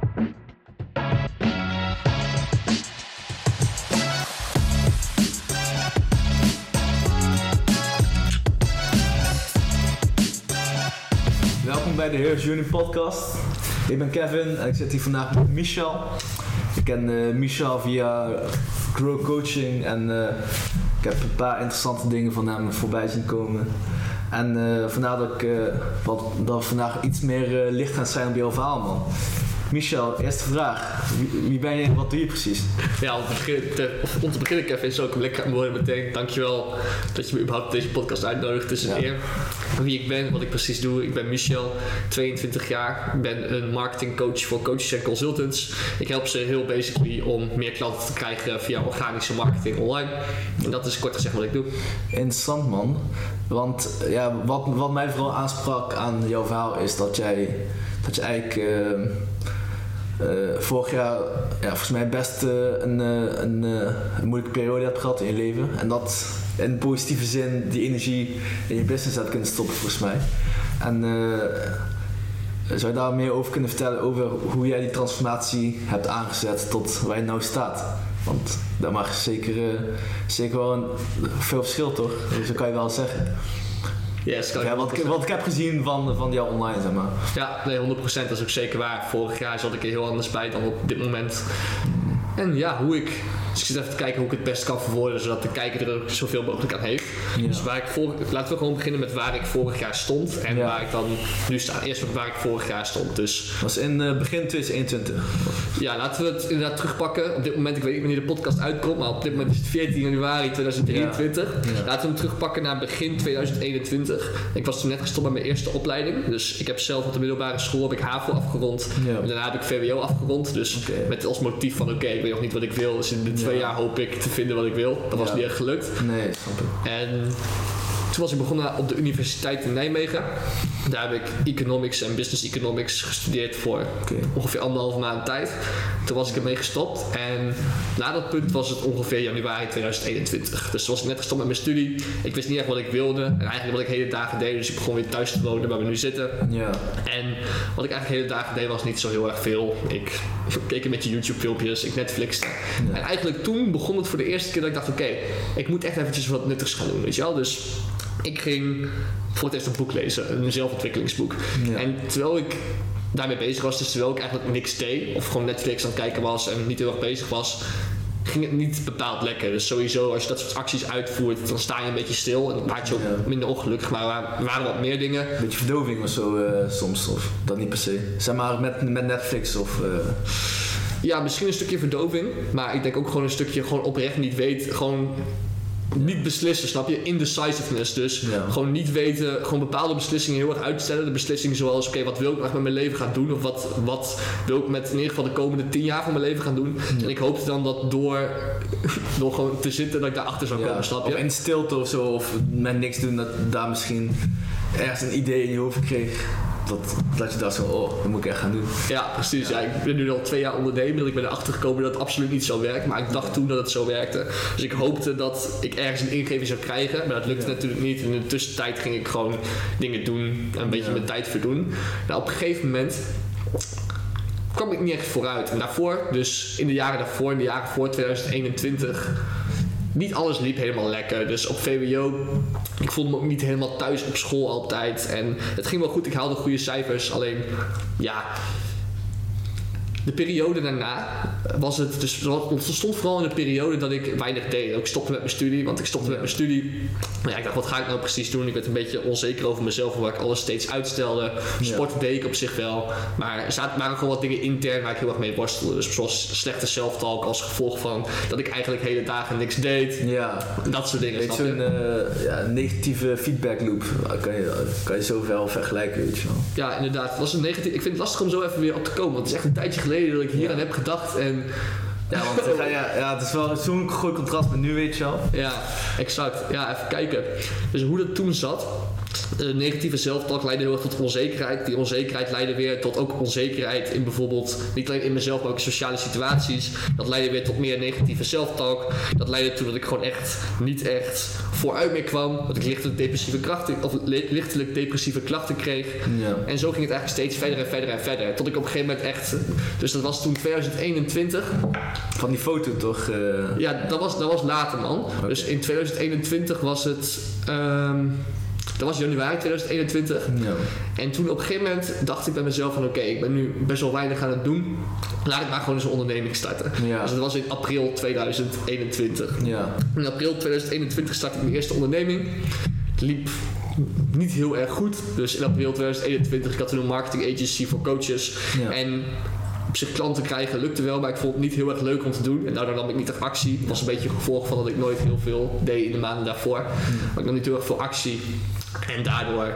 Welkom bij de Heroes Junior podcast. Ik ben Kevin en ik zit hier vandaag met Michel. Ik ken eh, Michel via Grow Coaching en eh, ik heb een paar interessante dingen van hem voorbij zien komen. En eh, vandaar dat, ik, wat, dat vandaag iets meer licht gaan zijn op jouw verhaal, man. Michel, eerste vraag. Wie, wie ben je en wat doe je precies? Ja, om te beginnen, te, of om te beginnen Kevin, zou ik hem lekker worden meteen. Dankjewel dat je me überhaupt op deze podcast uitnodigt. Het is een Ja. eer. Wie ik ben, wat ik precies doe. Ik ben Michel, 22 jaar. Ik ben een marketingcoach voor coaches en consultants. Ik help ze heel basically om meer klanten te krijgen via organische marketing online. En dat is kort gezegd wat ik doe. Interessant man. Want ja, wat, wat mij vooral aansprak aan jouw verhaal is dat jij dat je eigenlijk eh, eh, vorig jaar ja, volgens mij best eh, een, eh, een, eh, een moeilijke periode hebt gehad in je leven. En dat in positieve zin die energie in je business hebt kunnen stoppen volgens mij. En eh, zou je daar meer over kunnen vertellen over hoe jij die transformatie hebt aangezet tot waar je nou staat? Want daar mag zeker, eh, zeker wel een, veel verschil toch? Dat kan je wel zeggen. Yes, kan ik Ja, wat, ik- wat ik heb gezien van, van jou online, zeg maar. Ja, nee, 100% dat is ook zeker waar. Vorig jaar zat ik er heel anders bij dan op dit moment. En ja, hoe ik. Dus ik zit even te kijken hoe ik het best kan verwoorden, zodat de kijker er ook zoveel mogelijk aan heeft. Ja. Dus waar ik voor, laten we gewoon beginnen met waar ik vorig jaar stond en Ja. waar ik dan nu sta. Eerst waar ik vorig jaar stond. Dus Dat was in eh, begin 2021. ja, laten we het inderdaad terugpakken. Op dit moment, ik weet niet wanneer de podcast uitkomt, maar op dit moment is het 14 januari 2023. Ja. Ja. Laten we hem terugpakken naar begin 2021. Ik was toen net gestopt met mijn eerste opleiding. Dus ik heb zelf op de middelbare school heb ik HAVO afgerond. En daarna heb ik VWO afgerond. Dus met als motief van oké, ik weet nog niet wat ik wil. Dus in de twee Ja. jaar hoop ik te vinden wat ik wil. Dat was Ja. niet echt gelukt. Nee, snap ik. En toen was ik begonnen op de Universiteit in Nijmegen. Daar heb ik Economics en Business Economics gestudeerd voor ongeveer anderhalve maand tijd. Toen was ik ermee gestopt en na dat punt was het ongeveer januari 2021. Dus toen was ik net gestopt met mijn studie. Ik wist niet echt wat ik wilde en eigenlijk wat ik hele dagen deed. Dus ik begon weer thuis te wonen waar we nu zitten. Ja. En wat ik eigenlijk hele dagen deed was niet zo heel erg veel. Ik keek een beetje YouTube filmpjes, ik Netflixte. En eigenlijk toen begon het voor de eerste keer dat ik dacht oké, ik moet echt eventjes wat nuttigs gaan doen, weet je wel. Dus ik ging voor het eerst een boek lezen, een zelfontwikkelingsboek. Ja. En terwijl ik daarmee bezig was, dus terwijl ik eigenlijk niks deed of gewoon Netflix aan het kijken was en niet heel erg bezig was, ging het niet bepaald lekker. Dus sowieso, als je dat soort acties uitvoert, dan sta je een beetje stil en dat maakt je ook Ja. minder ongelukkig. Maar er waren wat meer dingen. Beetje verdoving of zo eh, soms, of dat niet per se. Zeg maar met, met Netflix of... eh, Ja, misschien een stukje verdoving. Maar ik denk ook gewoon een stukje gewoon oprecht niet weten. Gewoon niet beslissen, snap je? Indecisiveness. Dus Ja. gewoon niet weten, gewoon bepaalde beslissingen heel erg uitstellen. De beslissingen zoals, oké, wat wil ik nog met mijn leven gaan doen? Of wat, wat wil ik met in ieder geval de komende tien jaar van mijn leven gaan doen? En ik hoopte dan dat door, door gewoon te zitten, dat ik daarachter zou komen, ja, snap of je? in stilte of zo, of met niks doen, dat daar misschien ergens een idee in je hoofd kreeg. Dat, dat je dacht zo, oh, dat moet ik echt gaan doen. Ja, precies. Ja. ik ben nu al twee jaar ondernemer. Ik ben erachter gekomen dat het absoluut niet zo werkt. Maar ik dacht toen dat het zo werkte. Dus ik hoopte dat ik ergens een ingeving zou krijgen. Maar dat lukte Ja. natuurlijk niet. In de tussentijd ging ik gewoon dingen doen. Een beetje mijn tijd verdoen. Nou, op een gegeven moment kwam ik niet echt vooruit. En daarvoor, dus in de jaren daarvoor, in de jaren voor 2021... Niet alles liep helemaal lekker. Dus op VWO, ik voelde me ook niet helemaal thuis op school altijd. En het ging wel goed, ik haalde goede cijfers. Alleen, ja, de periode daarna was het, dus het stond vooral in de periode dat ik weinig deed. Ook stopte met mijn studie, want ik stopte met mijn studie. Ja, ik dacht, wat ga ik nou precies doen? Ik werd een beetje onzeker over mezelf, waar ik alles steeds uitstelde. Sport deed ik op zich wel, maar er zaten- waren gewoon wat dingen intern waar ik heel erg mee worstelde. Dus zoals slechte self-talk als gevolg van dat ik eigenlijk hele dagen niks deed. Ja, Dat soort dingen, weet zo'n je? eh, ja, negatieve feedback loop. Kan je, kan je zoveel vergelijken, weet je wel. Ja, inderdaad. Het was een negatief. Ik vind het lastig om zo even weer op te komen, want het is echt een tijdje geleden dat ik hier aan heb gedacht. En Ja, want ja, ja, het is wel zo'n groot contrast met nu, weet je wel. Ja, exact. Ja, even kijken. Dus hoe dat toen zat. Uh, negatieve zelftalk leidde heel erg tot onzekerheid. Die onzekerheid leidde weer tot ook onzekerheid in bijvoorbeeld, niet alleen in mezelf, maar ook in sociale situaties. Dat leidde weer tot meer negatieve zelftalk. Dat leidde toe dat ik gewoon echt niet echt vooruit meer kwam. Dat ik lichtelijk depressieve, krachten, of lichtelijk depressieve klachten kreeg. Ja. En zo ging het eigenlijk steeds verder en verder en verder. Tot ik op een gegeven moment echt, dus dat was toen 2021. Van die foto toch? Uh... Ja, dat was, dat was later man. Dus in 2021 was het. Um, dat was januari 2021. Ja. En toen op een gegeven moment dacht ik bij mezelf van oké, ik ben nu best wel weinig aan het doen. Laat ik maar gewoon eens een onderneming starten. Ja. Dus dat was in april 2021. Ja. In april 2021 startte ik mijn eerste onderneming. Het liep niet heel erg goed. Dus in april 2021 ik had toen een marketing agency voor coaches. Ja. En op zich klanten krijgen lukte wel, maar ik vond het niet heel erg leuk om te doen. En daardoor nam ik niet echt actie. Dat was een beetje een gevolg van dat ik nooit heel veel deed in de maanden daarvoor. Maar ik nam niet heel erg veel actie. En daardoor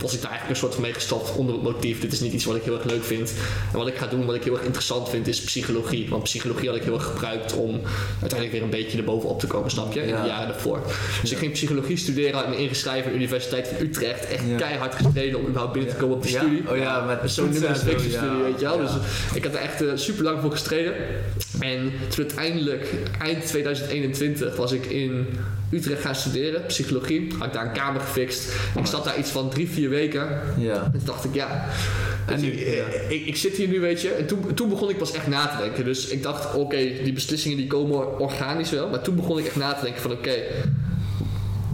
was ik daar eigenlijk een soort van mee gestapt onder het motief. Dit is niet iets wat ik heel erg leuk vind. En wat ik ga doen, wat ik heel erg interessant vind, is psychologie. Want psychologie had ik heel erg gebruikt om uiteindelijk weer een beetje erbovenop te komen, snap je? In de jaren daarvoor. Dus ik ging psychologie studeren, had me ingeschreven aan de Universiteit van Utrecht. Echt keihard gestreden om überhaupt binnen te komen op de studie. Oh ja, met zo'n studie, weet je wel. Dus ik had er echt uh, super lang voor gestreden. En toen uiteindelijk, eind 2021, was ik in Utrecht gaan studeren, psychologie. Had ik daar een kamer gefixt. Ik zat daar iets van drie, vier weken. Ja. En toen dacht ik, ja. En nu, ik, ik, ik, zit hier nu, weet je. En toen, toen begon ik pas echt na te denken. Dus ik dacht, oké, die beslissingen die komen organisch wel. Maar toen begon ik echt na te denken van, oké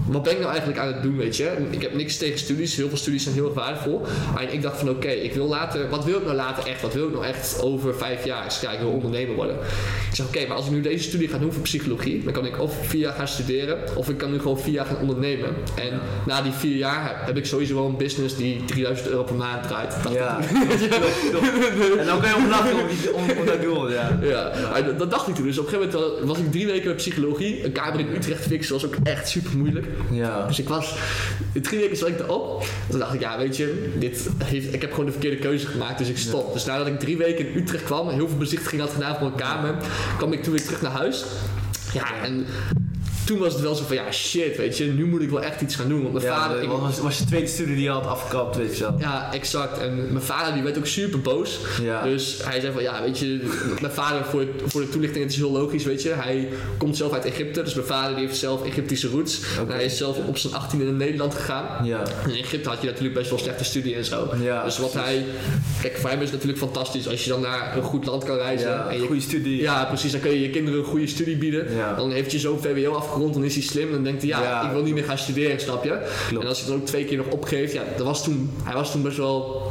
wat ben ik nou eigenlijk aan het doen, weet je? Ik heb niks tegen studies, heel veel studies zijn heel erg waardevol. Maar ik dacht van oké, ik wil later, wat wil ik nou later echt? Wat wil ik nou echt over vijf jaar? Dus ja, ik wil ondernemer worden. Ik zeg oké, maar als ik nu deze studie ga doen voor psychologie, dan kan ik of vier jaar gaan studeren, of ik kan nu gewoon vier jaar gaan ondernemen. En na die vier jaar heb ik sowieso wel een business die 3000 euro per maand draait. Ja, En dan kan je lachen om, om, dat doel, ja. Ja, dat, dat, dacht ik toen. Dus op een gegeven moment was ik drie weken psychologie. Een kamer in Utrecht fixen was ook echt super moeilijk. Ja. Dus ik was, drie weken zat ik erop. Toen dacht ik, ja weet je, dit heeft, ik heb gewoon de verkeerde keuze gemaakt, dus ik stop. Dus nadat ik drie weken in Utrecht kwam, heel veel bezichtiging had gedaan voor een kamer, kwam ik toen weer terug naar huis. Ja, en toen was het wel zo van ja shit, weet je, nu moet ik wel echt iets gaan doen. Want mijn ja, vader. Ik, was, was je tweede studie die je had afgekapt, weet je wel. Ja, exact. En mijn vader die werd ook super boos. Ja. Dus hij zei van ja, weet je, mijn vader voor, voor de toelichting, het is heel logisch, weet je. Hij komt zelf uit Egypte, dus mijn vader die heeft zelf Egyptische roots. Okay. hij is zelf op zijn 18 in Nederland gegaan. Ja. In Egypte had je natuurlijk best wel slechte studie en zo. Ja, dus wat hij. Kijk, voor hem is het natuurlijk fantastisch als je dan naar een goed land kan reizen. Ja, en je, goede studie. Ja, precies. Dan kun je je kinderen een goede studie bieden. Dan heeft je zo'n VWO afgerond, dan is hij slim. Dan denkt hij, ja, Ja. ik wil niet meer gaan studeren, snap je? Klopt. En als hij dan ook twee keer nog opgeeft, ja, dat was toen, hij was toen best wel.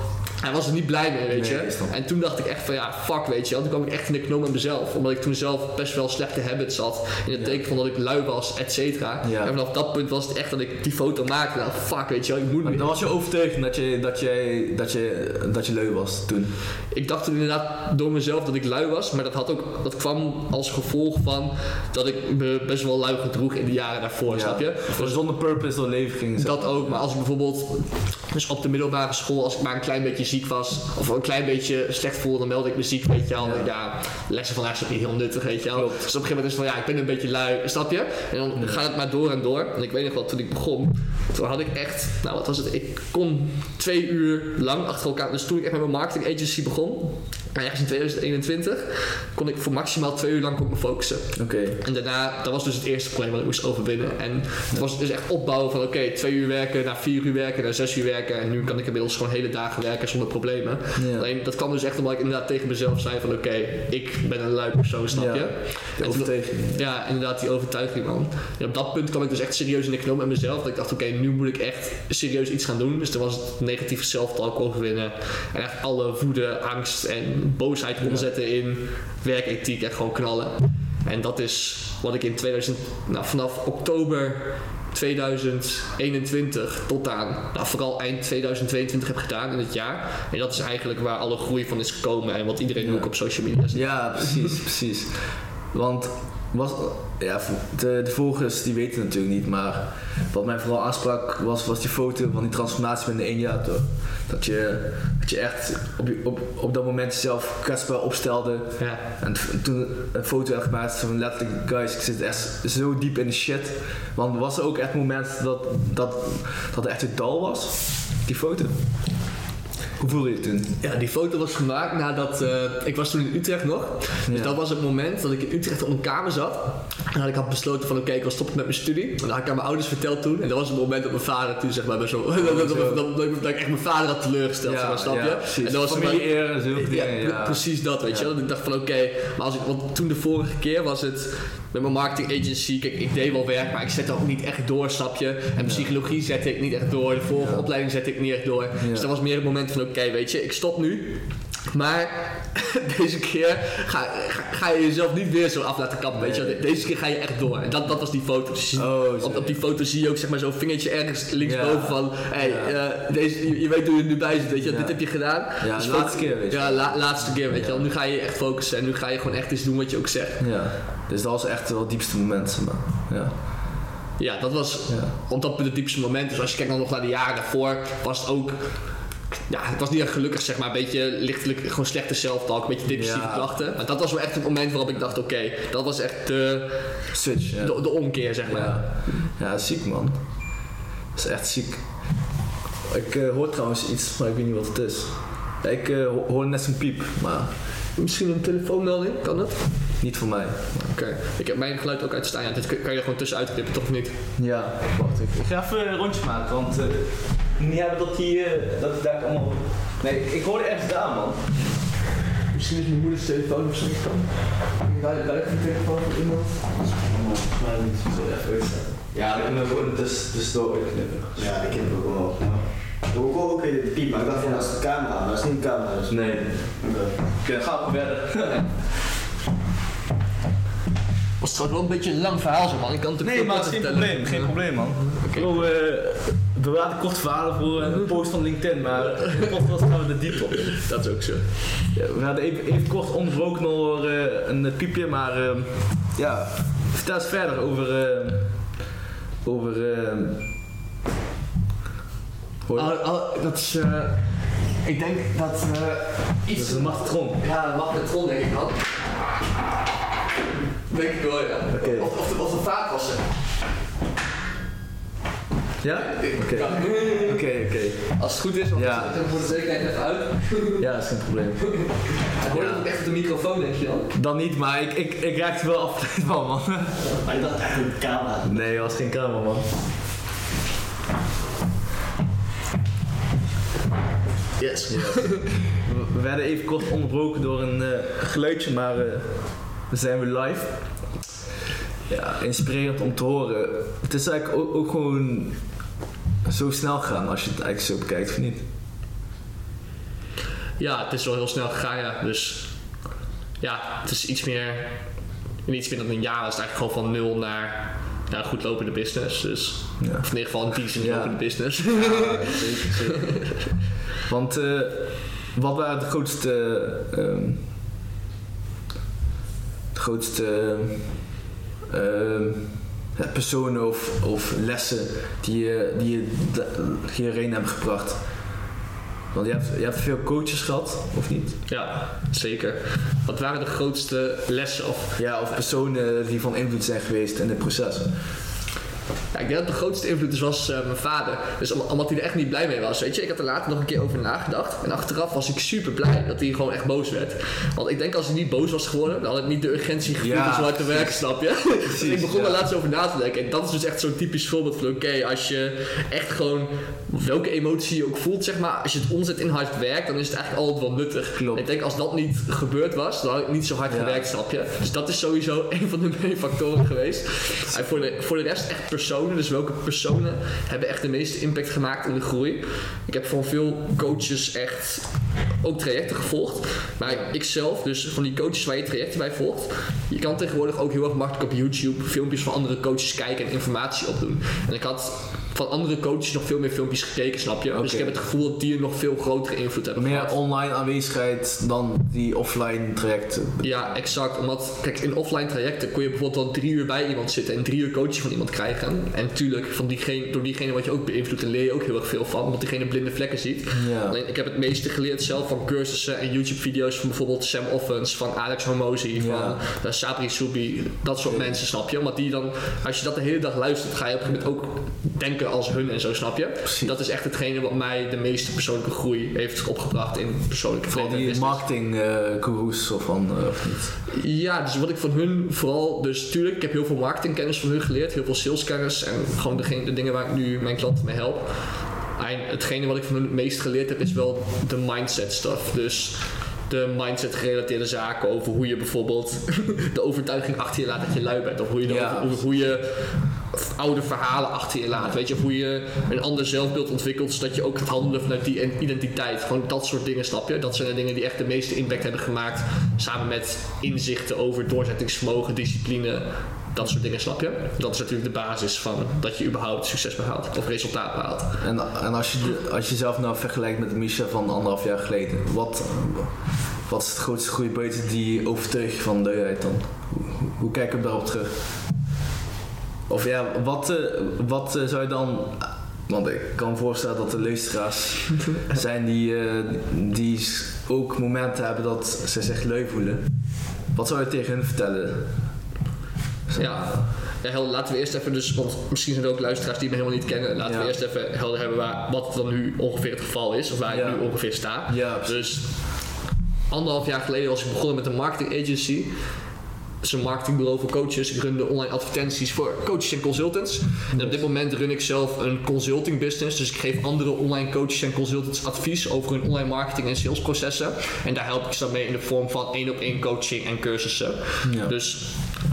Hij was er niet blij mee, weet Nee, je. En toen dacht ik echt van ja, fuck, weet je. wel. Toen kwam ik echt in de knoop met mezelf. Omdat ik toen zelf best wel slechte habits had. In het Ja. teken van dat ik lui was, et cetera. Ja. En vanaf dat punt was het echt dat ik die foto maakte. Nou, fuck, weet je wel, ik moet Maar dan was je overtuigd dat je, dat je, dat je, dat je lui was toen. Ik dacht toen inderdaad door mezelf dat ik lui was, maar dat, had ook, dat kwam als gevolg van dat ik me best wel lui gedroeg in de jaren daarvoor, snap je? Of zonder purpose door leven ging. Dat ook, maar als ik bijvoorbeeld dus op de middelbare school, als ik maar een klein beetje ziek was of een klein beetje slecht voelde, dan meldde ik me ziek, weet je wel. Ja. Ja, lessen vandaag is ook niet heel nuttig, weet je wel. Klopt. Dus op een gegeven moment is het van ja, ik ben een beetje lui, snap je? En dan gaat het maar door en door. En ik weet nog wel, toen ik begon, toen had ik echt, nou wat was het, ik kon twee uur lang achter elkaar, dus toen ik echt met mijn marketing agency begon, ergens in 2021, kon ik voor maximaal twee uur lang op me focussen. Oké. En daarna, dat was dus het eerste probleem wat ik moest overwinnen. En het was dus echt opbouwen van oké, twee uur werken, naar vier uur werken, naar zes uur werken. En nu kan ik inmiddels gewoon hele dagen werken zonder problemen. Ja. Alleen dat kwam dus echt omdat ik inderdaad tegen mezelf zei van oké, ik ben een lui persoon, snap Ja. je? Toen- overtuiging. ja, inderdaad, die overtuiging man. En op dat punt kwam ik dus echt serieus in de knoop met mezelf. Dat ik dacht, oké, nu moet ik echt serieus iets gaan doen. Dus toen was het negatieve zelftalk overwinnen. En echt alle woede, angst en boosheid omzetten in werkethiek en gewoon knallen. En dat is wat ik in 2000, nou, vanaf oktober 2021 tot aan, nou, vooral eind 2022 heb gedaan in het jaar. En dat is eigenlijk waar alle groei van is gekomen en wat iedereen Ja. ook op social media zet. Ja, precies, precies. Want was, ja, de, de volgers die weten het natuurlijk niet, maar wat mij vooral aansprak was, was die foto van die transformatie binnen één jaar toch? Dat je, dat je echt op, op, op dat moment jezelf kwetsbaar opstelde. Ja. En toen een foto heb gemaakt van letterlijk, guys, ik zit echt zo diep in de shit. Want was er ook echt moment dat, dat, dat het echt het dal was? Die foto. Hoe voelde je het toen? Ja, die foto was gemaakt nadat eh, ik was toen in Utrecht nog. Dus Ja. dat was het moment dat ik in Utrecht op een kamer zat. En dat ik had besloten van oké, ik wil stoppen met mijn studie. En dat had ik aan mijn ouders verteld toen. En dat was het moment dat mijn vader toen zeg maar bij zo, dat, dat, dat, dat- dat ik echt mijn vader had teleurgesteld, zeg maar, snap je? precies. en dat was Familie en zulke ja, dingen. Ja, precies dat, weet je wel. Ik dacht van oké, maar als ik, want toen de vorige keer was het met mijn marketing agency, kijk, ik deed wel werk, maar ik zette ook niet echt door, snap je. En psychologie zette ik niet echt door, de vorige opleiding zette ik niet echt door. Dus dat was meer het moment van oké, weet je, ik stop nu. Maar deze keer ga, ga, ga je jezelf niet weer zo af laten kappen, weet je. Deze keer ga je echt door. En dat, dat was die foto. Dus Oh, op, op die foto zie je ook zeg maar zo'n vingertje ergens linksboven Ja. van... Hey, Ja. eh, deze, je, je weet hoe je er nu bij zit, weet je. Ja. Dit heb je gedaan. Ja, Dus laatste keer, weet je. Ja, la- laatste keer, weet je. Nu ga je je echt focussen en nu ga je gewoon echt iets doen wat je ook zegt. Ja, dus dat was echt wel het diepste moment, zeg maar. Ja. Ja, dat was Ja. op dat punt het diepste moment. Dus als je kijkt dan nog naar de jaren daarvoor, was het ook... Ja, het was niet echt gelukkig, zeg maar. Een beetje lichtelijk, gewoon slechte zelftalk, een beetje depressieve Ja. klachten. Maar dat was wel echt het moment waarop ik dacht, oké, dat was echt de, Switch, ja. de, de omkeer, zeg maar. Ja, ja ziek man. Dat is echt ziek. Ik eh, hoor trouwens iets, maar ik weet niet wat het is. Ik eh, ho- hoor net zo'n piep, maar Misschien een telefoonmelding, kan dat? Niet voor mij. Oké, ik heb mijn geluid ook uitstaan. Ja, dit kan je er gewoon tussenuit knippen, toch of niet? Ja, wacht ik. Ik ga even een rondje maken, want eh niet hebben dat die, eh, dat die daar allemaal... Nee, ik hoorde ergens daar man. Misschien is mijn moeders telefoon of zoiets dan. Bij de telefoon van iemand. Ja, ik ben gewoon dus, dus door knippen. Ja, ik heb het ook wel. Ik hoor ook weer de piep, maar ik dacht van dat is de camera, maar dat is niet de camera. Dus. Nee. Oké. Gaan we verder. Was trouwens wel een beetje een lang verhaal zo man. Ik kan het Nee, maar het is geen probleem, geen probleem man. Ik wil uh, bewaar de korte verhalen voor een post van LinkedIn, maar de podcast gaan we de diepte op. Dat is ook zo. Ja, we hadden even, even kort onderbroken door eh, een piepje, maar ehm, ja, vertel eens verder over. ehm, over. ehm? Oh, oh, dat is... eh, ik denk dat eh Dat iets... is een magnetron. Ja, een magnetron denk ik dan. Denk ik wel, ja. Oké. Of, of, de, of de vaatwasser. Ja? Oké. Oké, oké. Als het goed is, want Ja. dan voor de zekerheid even uit. Ja, dat is geen probleem. En hoor je dat ook echt op de microfoon, denk je dan? Dan niet, maar ik, ik, ik raakte wel af van man. Maar ik dacht echt een camera. Nee, dat was geen cameraman. Yes. We- We werden even kort onderbroken door een eh, geluidje, maar eh, we zijn weer live. Ja, inspirerend om te horen. Het is eigenlijk ook, ook gewoon zo snel gegaan als je het eigenlijk zo bekijkt, of niet? Ja, het is wel heel snel gegaan, ja. Dus ja, het is iets meer. In iets minder dan een jaar was het eigenlijk gewoon van nul naar ja, goed lopende business. Dus, Ja. Of in ieder geval een decent Ja. lopende business. zeker, zeker. Want eh, wat waren de grootste, ehm, de grootste ehm, ja, personen of, of lessen die je, die je hierheen hebben gebracht? Want je hebt, je hebt veel coaches gehad, of niet? ja, zeker. Wat waren de grootste lessen? Of, Ja, of personen die van invloed zijn geweest in dit proces. Ja, ik denk dat de grootste invloed dus was eh, mijn vader. Dus om- omdat hij er echt niet blij mee was. Weet je, ik had er later nog een keer over nagedacht. En achteraf was ik super blij dat hij gewoon echt boos werd. Want ik denk als hij niet boos was geworden, dan had ik niet de urgentie gevoeld Ja, om zo hard te werken, snap je? dus ik begon ja. er laatst over na te denken. En dat is dus echt zo'n typisch voorbeeld van oké, als je echt gewoon welke emotie je ook voelt, zeg maar, als je het omzet in hard werk, dan is het eigenlijk altijd wel nuttig. Klopt. Ik denk als dat niet gebeurd was, dan had ik niet zo hard Ja. gewerkt, snap je? Dus dat is sowieso een van de main factoren geweest. En voor de, voor de rest echt personen, dus welke personen hebben echt de meeste impact gemaakt in de groei. Ik heb van veel coaches echt ook trajecten gevolgd. Maar ik zelf, dus van die coaches waar je trajecten bij volgt, je kan tegenwoordig ook heel erg makkelijk op YouTube filmpjes van andere coaches kijken en informatie opdoen. En ik had van andere coaches nog veel meer filmpjes gekeken, snap je? Dus ik heb het gevoel dat die een nog veel grotere invloed hebben Meer gehad. online aanwezigheid dan die offline trajecten. Ja, exact. Omdat, kijk, in offline trajecten kon je bijvoorbeeld wel drie uur bij iemand zitten en drie uur coaching van iemand krijgen. En natuurlijk, van diegene, door diegene wat je ook beïnvloedt, en leer je ook heel erg veel van, omdat diegene blinde vlekken ziet. Ja. Alleen, ik heb het meeste geleerd zelf van cursussen en YouTube-video's van bijvoorbeeld Sam Offens, van Alex Hormozy, van Ja. eh, Sabri Soubi, dat soort mensen, snap je? Omdat die dan, als je dat de hele dag luistert, ga je op een gegeven moment ook denken als hun en zo, snap je? Precies. Dat is echt hetgene wat mij de meeste persoonlijke groei heeft opgebracht in persoonlijke Vooral en die marketing eh gurus of van, eh, of niet. Ja, dus wat ik van hun vooral, dus tuurlijk, ik heb heel veel marketingkennis van hun geleerd, heel veel saleskennis en gewoon de, de dingen waar ik nu mijn klanten mee help. En hetgene wat ik van hun het meest geleerd heb is wel de mindset stuff. Dus de mindset gerelateerde zaken over hoe je bijvoorbeeld de overtuiging achter je laat dat je lui bent. Of hoe je, Ja. over- hoe je oude verhalen achter je laat. Weet je, of hoe je een ander zelfbeeld ontwikkelt zodat je ook gaat handelen vanuit die identiteit. Gewoon dat soort dingen, snap je? Dat zijn de dingen die echt de meeste impact hebben gemaakt. Samen met inzichten over doorzettingsvermogen, discipline. Dat soort dingen, snap je? Dat is natuurlijk de basis van dat je überhaupt succes behaalt of resultaat behaalt. En, en als, je, de- als je jezelf nou vergelijkt met de Misha van anderhalf jaar geleden, wat, wat is het grootste groei buiten die overtuiging van luiheid dan? Hoe, kijk je daarop terug? Of ja, wat, eh, wat eh, zou je dan. Want ik kan me voorstellen dat er luisteraars zijn die, eh, die ook momenten hebben dat ze zich lui voelen. Wat zou je tegen hen vertellen? Ja. Ja, helder, laten we eerst even dus, want misschien zijn er ook luisteraars die me helemaal niet kennen. Laten Ja. we eerst even helder hebben waar, wat dan nu ongeveer het geval is, of waar Ja. ik nu ongeveer sta. Ja. Dus anderhalf jaar geleden was ik begonnen met een marketing agency. Is een marketingbureau voor coaches. Ik runde online advertenties voor coaches en consultants. En op dit moment run ik zelf een consulting business. Dus ik geef andere online coaches en consultants advies over hun online marketing en salesprocessen. En daar help ik ze dan mee in de vorm van één op één coaching en cursussen. Ja. Dus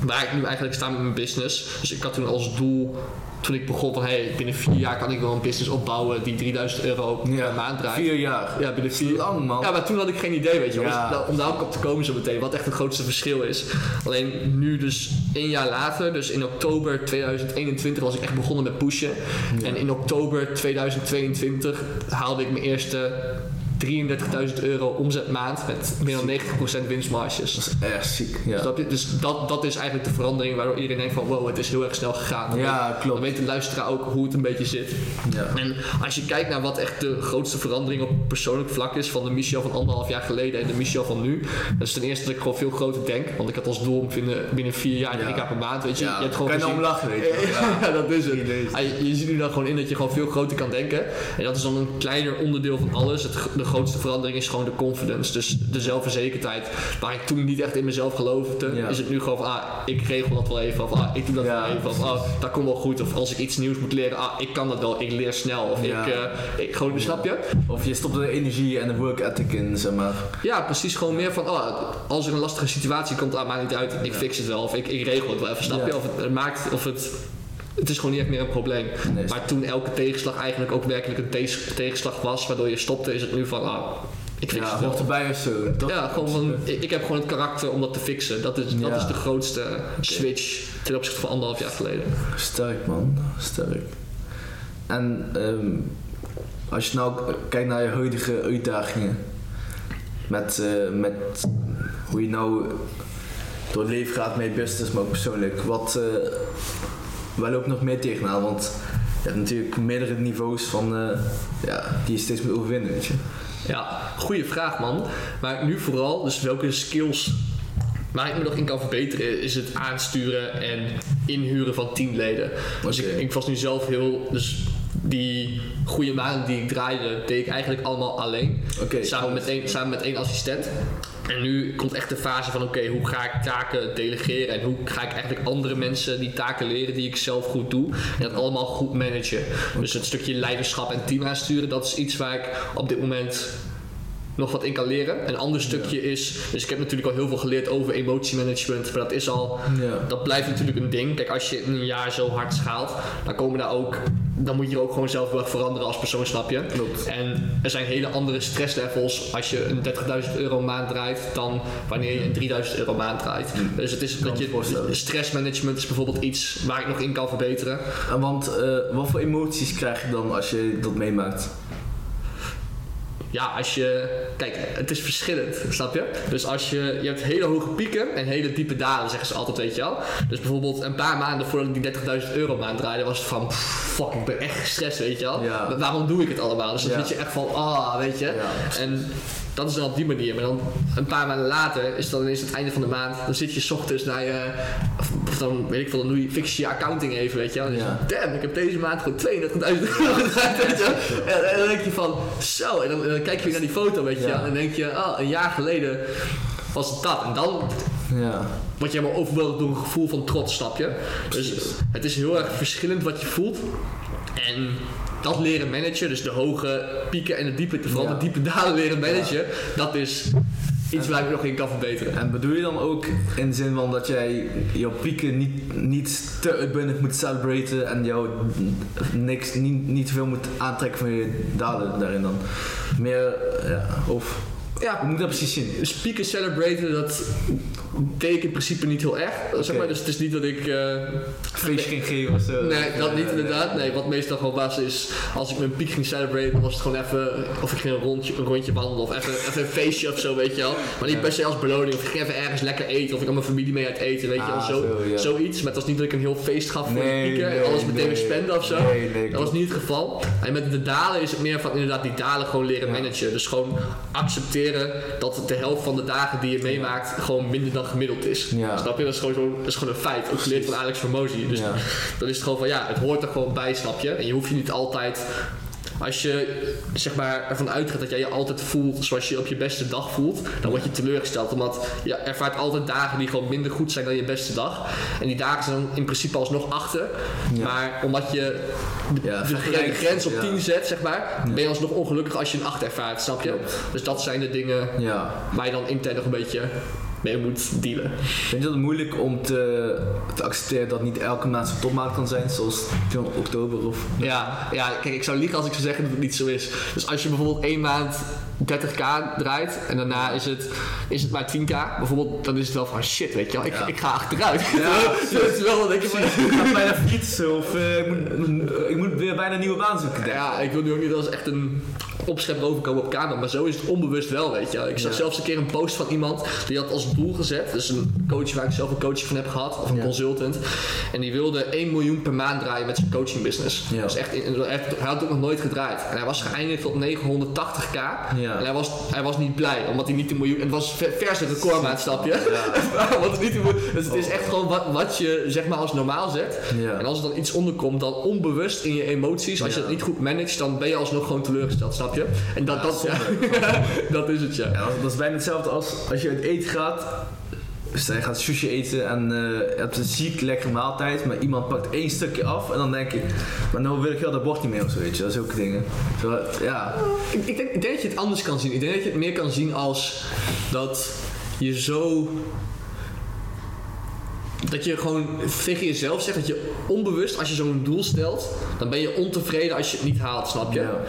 waar ik nu eigenlijk sta met mijn business. Dus ik had toen als doel, toen ik begon van hey, binnen vier jaar kan ik wel een business opbouwen die 3000 euro per maand draait. Vier jaar. Ja, binnen vier lang man. Ja, maar toen had ik geen idee, weet je. Ja. Dus om daar ook op te komen zo meteen, wat echt het grootste verschil is. Alleen nu dus één jaar later, dus in oktober 2021 was ik echt begonnen met pushen. En in oktober 2022 haalde ik mijn eerste 33.000 euro omzetmaand met meer dan 90% winstmarges. Dat is echt ziek. Ja, Snap je? Dus dat, dat is eigenlijk de verandering waardoor iedereen denkt van wow, het is heel erg snel gegaan. Dan Ja, weet- klopt. Dan weet de luisteraar ook hoe het een beetje zit. ja. En als je kijkt naar wat echt de grootste verandering op persoonlijk vlak is van de Michel van anderhalf jaar geleden en de Michel van nu, dat is ten eerste dat ik gewoon veel groter denk. Want ik had als doel om binnen, binnen vier jaar Ja. 3k per maand, weet je. Ja, je hebt gewoon kan je nou lachen, weet je. Ja. dat is het. Ah, je, je ziet nu dan gewoon in dat je gewoon veel groter kan denken. En dat is dan een kleiner onderdeel van alles. Het, de grootste verandering is gewoon de confidence. Dus de zelfverzekerdheid. Waar ik toen niet echt in mezelf geloofde, Ja. is het nu gewoon van, ah, ik regel dat wel even. Of ah, ik doe dat Ja. wel even. Of ah, dat komt wel goed. Of als ik iets nieuws moet leren, ah, ik kan dat wel. Ik leer snel. Of Ja. ik, eh, ik, gewoon, snap je? Of je stopt de energie en de work ethic in, zeg maar. Ja, precies. Gewoon meer van, oh, als er een lastige situatie komt, ah, maakt niet uit. Ik fix het wel. Of ik, ik regel het wel even, snap je? Of het, het maakt, of het... Het is gewoon niet echt meer een probleem. Nee, maar toen elke tegenslag eigenlijk ook werkelijk een te- tegenslag was, waardoor je stopte, is het nu van, ah, ik fix Ja, het wel. erbij of zo. Ja, gewoon van, ik, ik heb gewoon het karakter om dat te fixen. Dat is, dat is de grootste switch ten opzichte van anderhalf jaar geleden. Sterk man, sterk. En ehm, als je nou kijkt naar je huidige uitdagingen, met, eh, met hoe je nou door het leven gaat met business, maar ook persoonlijk, wat, eh waar loop je nog meer tegenaan? Want je hebt natuurlijk meerdere niveaus van, eh, ja, die je steeds moet overwinnen, weet je. Ja, goede vraag man. Maar nu vooral, dus welke skills waar ik me nog in kan verbeteren, is het aansturen en inhuren van teamleden. Dus ik, ik was nu zelf heel, dus die goede maanden die ik draaide, deed ik eigenlijk allemaal alleen. Samen, met één, samen met één assistent. En nu komt echt de fase van oké, hoe ga ik taken delegeren en hoe ga ik eigenlijk andere mensen die taken leren die ik zelf goed doe en dat allemaal goed managen. Dus het stukje leiderschap en team aansturen, dat is iets waar ik op dit moment nog wat in kan leren. Een ander stukje is, dus ik heb natuurlijk al heel veel geleerd over emotiemanagement, maar dat is al Ja. dat blijft natuurlijk een ding. Kijk, als je in een jaar zo hard schaalt, dan komen daar ook dan moet je ook gewoon zelf erg veranderen als persoon, snap je? Klopt. En er zijn hele andere stresslevels als je een 30.000 euro maand draait dan wanneer je een 3000 euro maand draait. Dus het is dat je stressmanagement is bijvoorbeeld iets waar ik nog in kan verbeteren. En Want eh, wat voor emoties krijg je dan als je dat meemaakt? Ja, als je. Kijk, het is verschillend, snap je? Dus als je. Je hebt hele hoge pieken en hele diepe dalen, zeggen ze altijd, weet je wel. Dus bijvoorbeeld een paar maanden voordat ik die 30.000 euro maand draaide, was het van. pff, Fuck, ik ben echt gestrest, weet je wel. Ja. Waarom doe ik het allemaal? Dus dan Ja. zit je echt van. Ah, weet je. Ja. En dat is dan op die manier. Maar dan een paar maanden later is dan ineens het einde van de maand. Dan zit je 's ochtends naar je. Of, of dan weet ik veel, dan doe je, fix je je accounting even, weet je wel. Dan Ja. het, Damn, ik heb deze maand gewoon 32.000 euro weet je wel. En, en dan denk je van, zo. En dan, en dan kijk je weer naar die foto, weet je Ja. En dan denk je, oh, een jaar geleden was het dat. En dan Ja. word je helemaal overweldigd door een gevoel van trots, snap je? Dus het is heel erg verschillend wat je voelt. En dat leren managen, dus de hoge pieken en de diepe, vooral Ja. de diepe dalen leren managen, dat is iets waar ik nog in kan verbeteren. En bedoel je dan ook in de zin van dat jij jouw pieken niet, niet te uitbundig moet celebraten en jou niks, niet, niet te veel moet aantrekken van je dalen daarin dan? Meer, ja, of Ja, hoe moet dat precies zien? Speaker celebraten, dat deed ik in principe niet heel erg. Zeg maar. Dus het is niet dat ik. eh, Feestje ging geven of zo? nee, dat Eh, niet inderdaad. Nee, wat meestal gewoon was is. Als ik mijn piek ging celebraten, was het gewoon even. Of ik ging een rondje, een rondje wandelen. Of even, even een feestje of zo, weet je wel. Maar niet per se als beloning. Of ik ging even ergens lekker eten. Of ik had mijn familie mee uit eten, weet je wel. Ah, Zo, zo, ja. Zoiets. Maar het was niet dat ik een heel feest gaf voor Nee, pieken. nee, en alles meteen nee. weer spenden of zo. Dat was niet het geval. En met de dalen is het meer van inderdaad die dalen gewoon leren Ja. managen. Dus gewoon accepteren dat de helft van de dagen die je meemaakt gewoon minder dan gemiddeld is. Ja. Snap je? Dat is gewoon, zo, dat is gewoon een feit. Ook geleerd van Alex Formosi. Dus Ja. dan is het gewoon van ja, het hoort er gewoon bij, snap je? En je hoeft je niet altijd. Als je zeg maar, ervan uitgaat dat jij je altijd voelt zoals je op je beste dag voelt, dan word je teleurgesteld. Omdat je ervaart altijd dagen die gewoon minder goed zijn dan je beste dag. En die dagen zijn dan in principe alsnog achter. Ja. Maar omdat je de, Ja, de, vergelijk- de grens op ja. 10 zet, zeg maar, ben je alsnog ongelukkig als je een 8 ervaart, snap je? Dus dat zijn de dingen Ja. waar je dan intern nog een beetje mee moet dealen. Vind je dat moeilijk om te, te accepteren dat niet elke maand zo'n topmaand kan zijn, zoals oktober of... Ja, ja, kijk, ik zou liegen als ik zou zeggen dat het niet zo is. Dus als je bijvoorbeeld één maand 30k draait en daarna is het, is het maar 10k, bijvoorbeeld, dan is het wel van shit, weet je wel, ik, Ja. ik ga achteruit. Ja. dat is wel wat ik ga bijna fietsen of eh, ik, moet, ik moet weer bijna een nieuwe baan zoeken. Ja, ik wil nu ook niet als echt een opschep overkomen op camera, maar zo is het onbewust wel, weet je wel. Ik zag Ja. zelfs een keer een post van iemand die had als doel gezet, dus een coach waar ik zelf een coaching van heb gehad, of een consultant, en die wilde 1 miljoen per maand draaien met zijn coaching business. Ja. Dus echt, in- hij had het ook nog nooit gedraaid. En hij was geëindigd op 980k. Ja. En hij was, hij was niet blij, omdat hij niet een miljoen... Het was ver- vers het recordmaat, snap je? Ja. Want het, niet een miljoen- dus het is echt gewoon wat, wat je zeg maar als normaal zet. Ja. En als er dan iets onderkomt, dan onbewust in je emoties, als je het niet goed managt, dan ben je alsnog gewoon teleurgesteld, snap je? En dat, dat, dat is het, ja. Ja, dat, dat is bijna hetzelfde als als je uit eten gaat. Stel je gaat sushi eten en eh, je hebt een ziek lekkere maaltijd, maar iemand pakt één stukje af en dan denk je, maar nou wil ik heel dat bord niet meer of zo, weet je, dat zulke dingen. Zo, ja, Ik, ik, denk, ik denk dat je het anders kan zien. Ik denk dat je het meer kan zien als dat je zo. Dat je gewoon tegen jezelf zegt dat je onbewust, als je zo'n doel stelt, dan ben je ontevreden als je het niet haalt, snap je? Ja.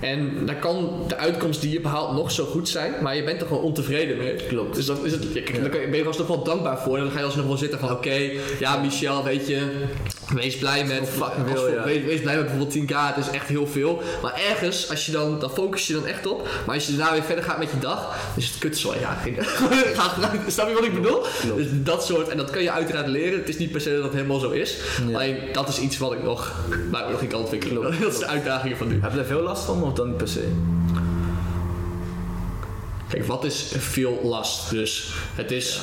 En dan kan de uitkomst die je behaalt nog zo goed zijn, maar je bent er gewoon ontevreden mee. Klopt. Dus dan, is het, ja, dan ben je alsnog wel dankbaar voor. En dan ga je alsnog wel zitten van, oké, ja Michel, weet je, wees blij met, ja. wees, wees blij met bijvoorbeeld 10k, het is echt heel veel. Maar ergens, als je dan, dan focus je dan echt op. Maar als je daarna weer verder gaat met je dag, is het kutzooi. Ja, snap je wat ik bedoel? Klopt. Dus dat soort, en dat kan je uiteraard leren. Het is niet per se dat het helemaal zo is. Ja. Alleen dat is iets wat ik nog, waar ik nog in kan ontwikkelen. Dat is de uitdaging van nu. heb je daar veel last van of dan niet per se? Kijk, wat is veel last? Dus het is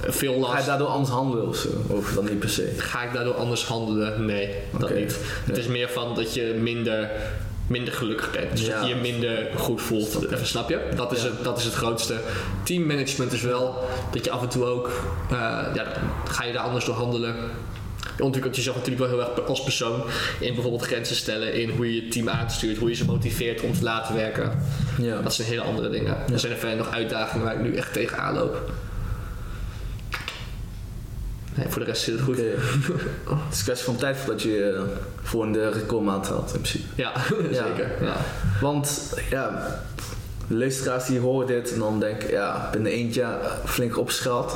veel Ga je last. daardoor anders handelen of zo? Of dan niet per se? Ga ik daardoor anders handelen? Nee, dat niet. Het is meer van dat je minder, minder gelukkig bent. Dus Ja. dat je je minder goed voelt. Snap je? Dat is, het, dat is het grootste. Teammanagement is wel dat je af en toe ook... eh, ja, ga je daar anders door handelen. Ontwikkelt jezelf natuurlijk wel heel erg als persoon. In bijvoorbeeld grenzen stellen. In hoe je je team aanstuurt. Hoe je ze motiveert om te laten werken. Ja. Dat zijn hele andere dingen. Er zijn er verder nog uitdagingen waar ik nu echt tegenaan loop. Nee, voor de rest zit het goed. Het is een kwestie van tijd voordat je eh, voor de recordmaand haalt, in principe. Ja, Ja. zeker. Ja. Want ja, de luisteraars die horen dit en dan denken, ja, binnen één jaar flink opgeschaald.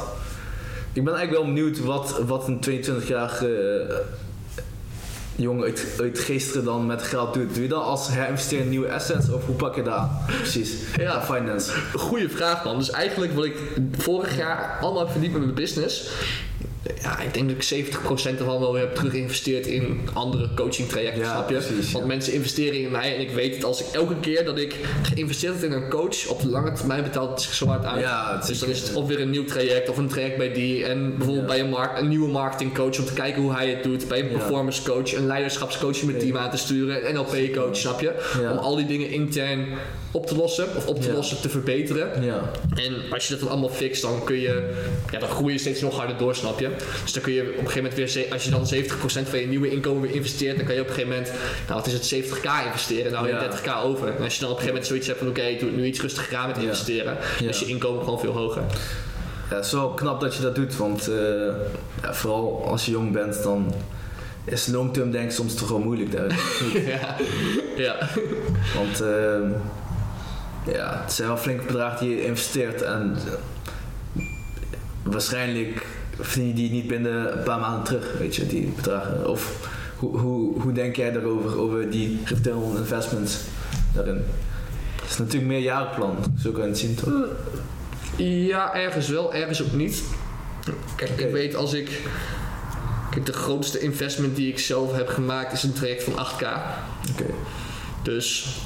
Ik ben eigenlijk wel benieuwd wat, wat een 22-jarige eh, jongen uit, uit Geesteren dan met geld doet. Doe je dat als herinvesteren in nieuwe assets of hoe pak je dat aan? Precies. Ja. finance. Goeie vraag, man. Dus eigenlijk wat ik vorig jaar allemaal heb verdiend met mijn business. Ja, ik denk dat ik 70% ervan wel weer heb terug geïnvesteerd in andere coaching trajecten, Ja, snap je? precies, Want ja. mensen investeren in mij en ik weet het als ik elke keer dat ik geïnvesteerd heb in een coach, op de lange termijn betaalt het zich zo hard uit. Ja, het dus dan is- het of weer een nieuw traject of een traject bij die en bijvoorbeeld bij een, een nieuwe marketingcoach om te kijken hoe hij het doet. Bij een performance coach, een leiderschapscoach met Ja. team aan te sturen, een NLP coach, snap je? Om al die dingen intern op te lossen of op te lossen, te verbeteren. Ja. En als je dat dan allemaal fixt, dan kun je, ja, dan groei je steeds nog harder door, snap je? Dus dan kun je op een gegeven moment weer, als je dan 70% van je nieuwe inkomen weer investeert, dan kan je op een gegeven moment, nou wat is het, 70k investeren, nou heb je Ja. 30k over. En als je dan op een gegeven moment zoiets hebt van, oké, ik doe nu iets rustiger aan met investeren, Ja. dus je inkomen gewoon veel hoger. Ja, het is wel knap dat je dat doet, want eh, ja, vooral als je jong bent, dan is long-term denk ik soms toch wel moeilijk daar. ja. ja. Want ehm, ja, het zijn wel flinke bedragen die je investeert en eh, waarschijnlijk verdien je die niet binnen een paar maanden terug, weet je, die bedragen. Of hoe, hoe, hoe denk jij daarover, over die return on investments daarin? Het is natuurlijk een meerjarenplan, zo kan je het zien toch? Ja, ergens wel, ergens ook niet. Kijk, ik weet als ik. Kijk, de grootste investment die ik zelf heb gemaakt is een traject van 8k. Oké. Dus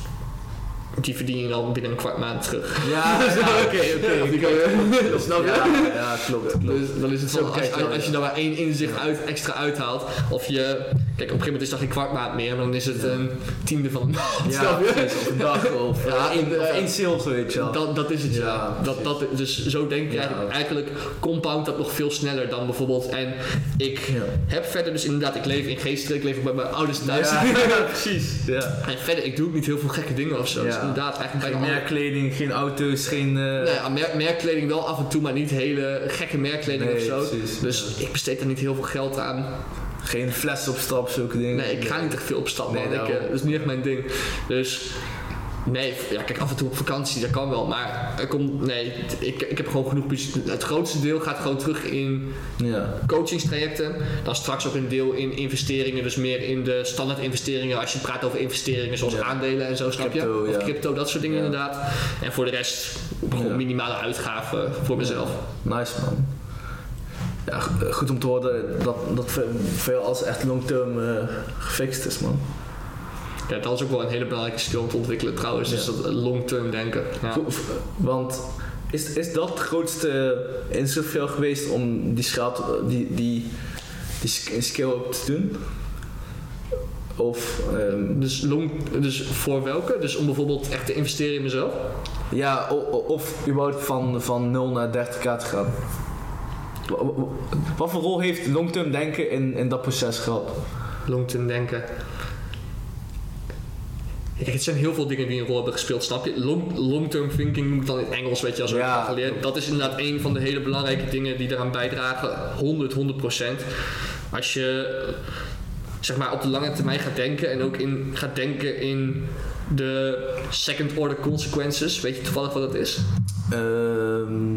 die verdien je dan binnen een kwart maand terug. Ja, oké, oké. Je- Snap je? Ja, ja, klopt, klopt. Dus dan is het Zo als, als, je dan maar één inzicht uit, extra uithaalt, of je, kijk, op een gegeven moment is dat geen kwart maand meer, maar dan is het een tiende van een maand. Ja, snap je? precies. Of een dag of, Ja, één, en, of één sales, weet je wel. Dat, dat is het, ja. Ja, dat, dat, dus zo denk ik Ja. eigenlijk, eigenlijk compound dat nog veel sneller dan bijvoorbeeld. En ik Ja. heb verder dus inderdaad, ik leef in Geesteren, ik leef ook bij mijn ouders thuis. Ja, precies. Ja. En verder, ik doe ook niet heel veel gekke dingen of zo. Ja. inderdaad, eigenlijk Geen merkkleding, geen auto's, geen... eh, Nee, merkkleding wel af en toe, maar niet hele gekke merkkleding Nee, of zo. precies, dus ik besteed er niet heel veel geld aan. Geen fles op stap, zulke dingen. Nee, ik ga niet echt veel op stap, man. Nee, ik, eh, dat is niet echt mijn ding. Dus nee, ja, kijk, af en toe op vakantie, dat kan wel. Maar er komt, nee, ik, ik heb gewoon genoeg budget. Het grootste deel gaat gewoon terug in Ja. coachingstrajecten. Dan straks ook een deel in investeringen, dus meer in de standaard investeringen. Als je praat over investeringen zoals Ja. aandelen en zo, snap Crypto, je? Of ja. crypto, dat soort dingen inderdaad. En voor de rest gewoon minimale uitgaven voor mezelf. Nice man. Ja, goed om te horen dat, dat jou als echt long-term eh, gefixt is, man. Ja, dat is ook wel een hele belangrijke skill om te ontwikkelen trouwens. Dus Ja. dat long-term denken. Ja. Want is, is dat het grootste inzicht voor jou geweest om die, schaal, die, die, die sk- skill ook te doen? Of ehm, Dus, long, dus voor welke? Dus om bijvoorbeeld echt te investeren in mezelf? Ja, o- o- of überhaupt van, van 0 naar 30k te gaan. Wa- wa- Wat voor rol heeft long-term denken in, in dat proces gehad? Long-term denken. Kijk, het zijn heel veel dingen die een rol hebben gespeeld, snap je? Long, long-term thinking noem ik dan in Engels, weet je, als we Ja. geleerd. Dat is inderdaad een van de hele belangrijke dingen die eraan bijdragen. 100, 100 procent. Als je zeg maar op de lange termijn gaat denken en ook in, gaat denken in de second order consequences. Weet je toevallig wat dat is? Ehm,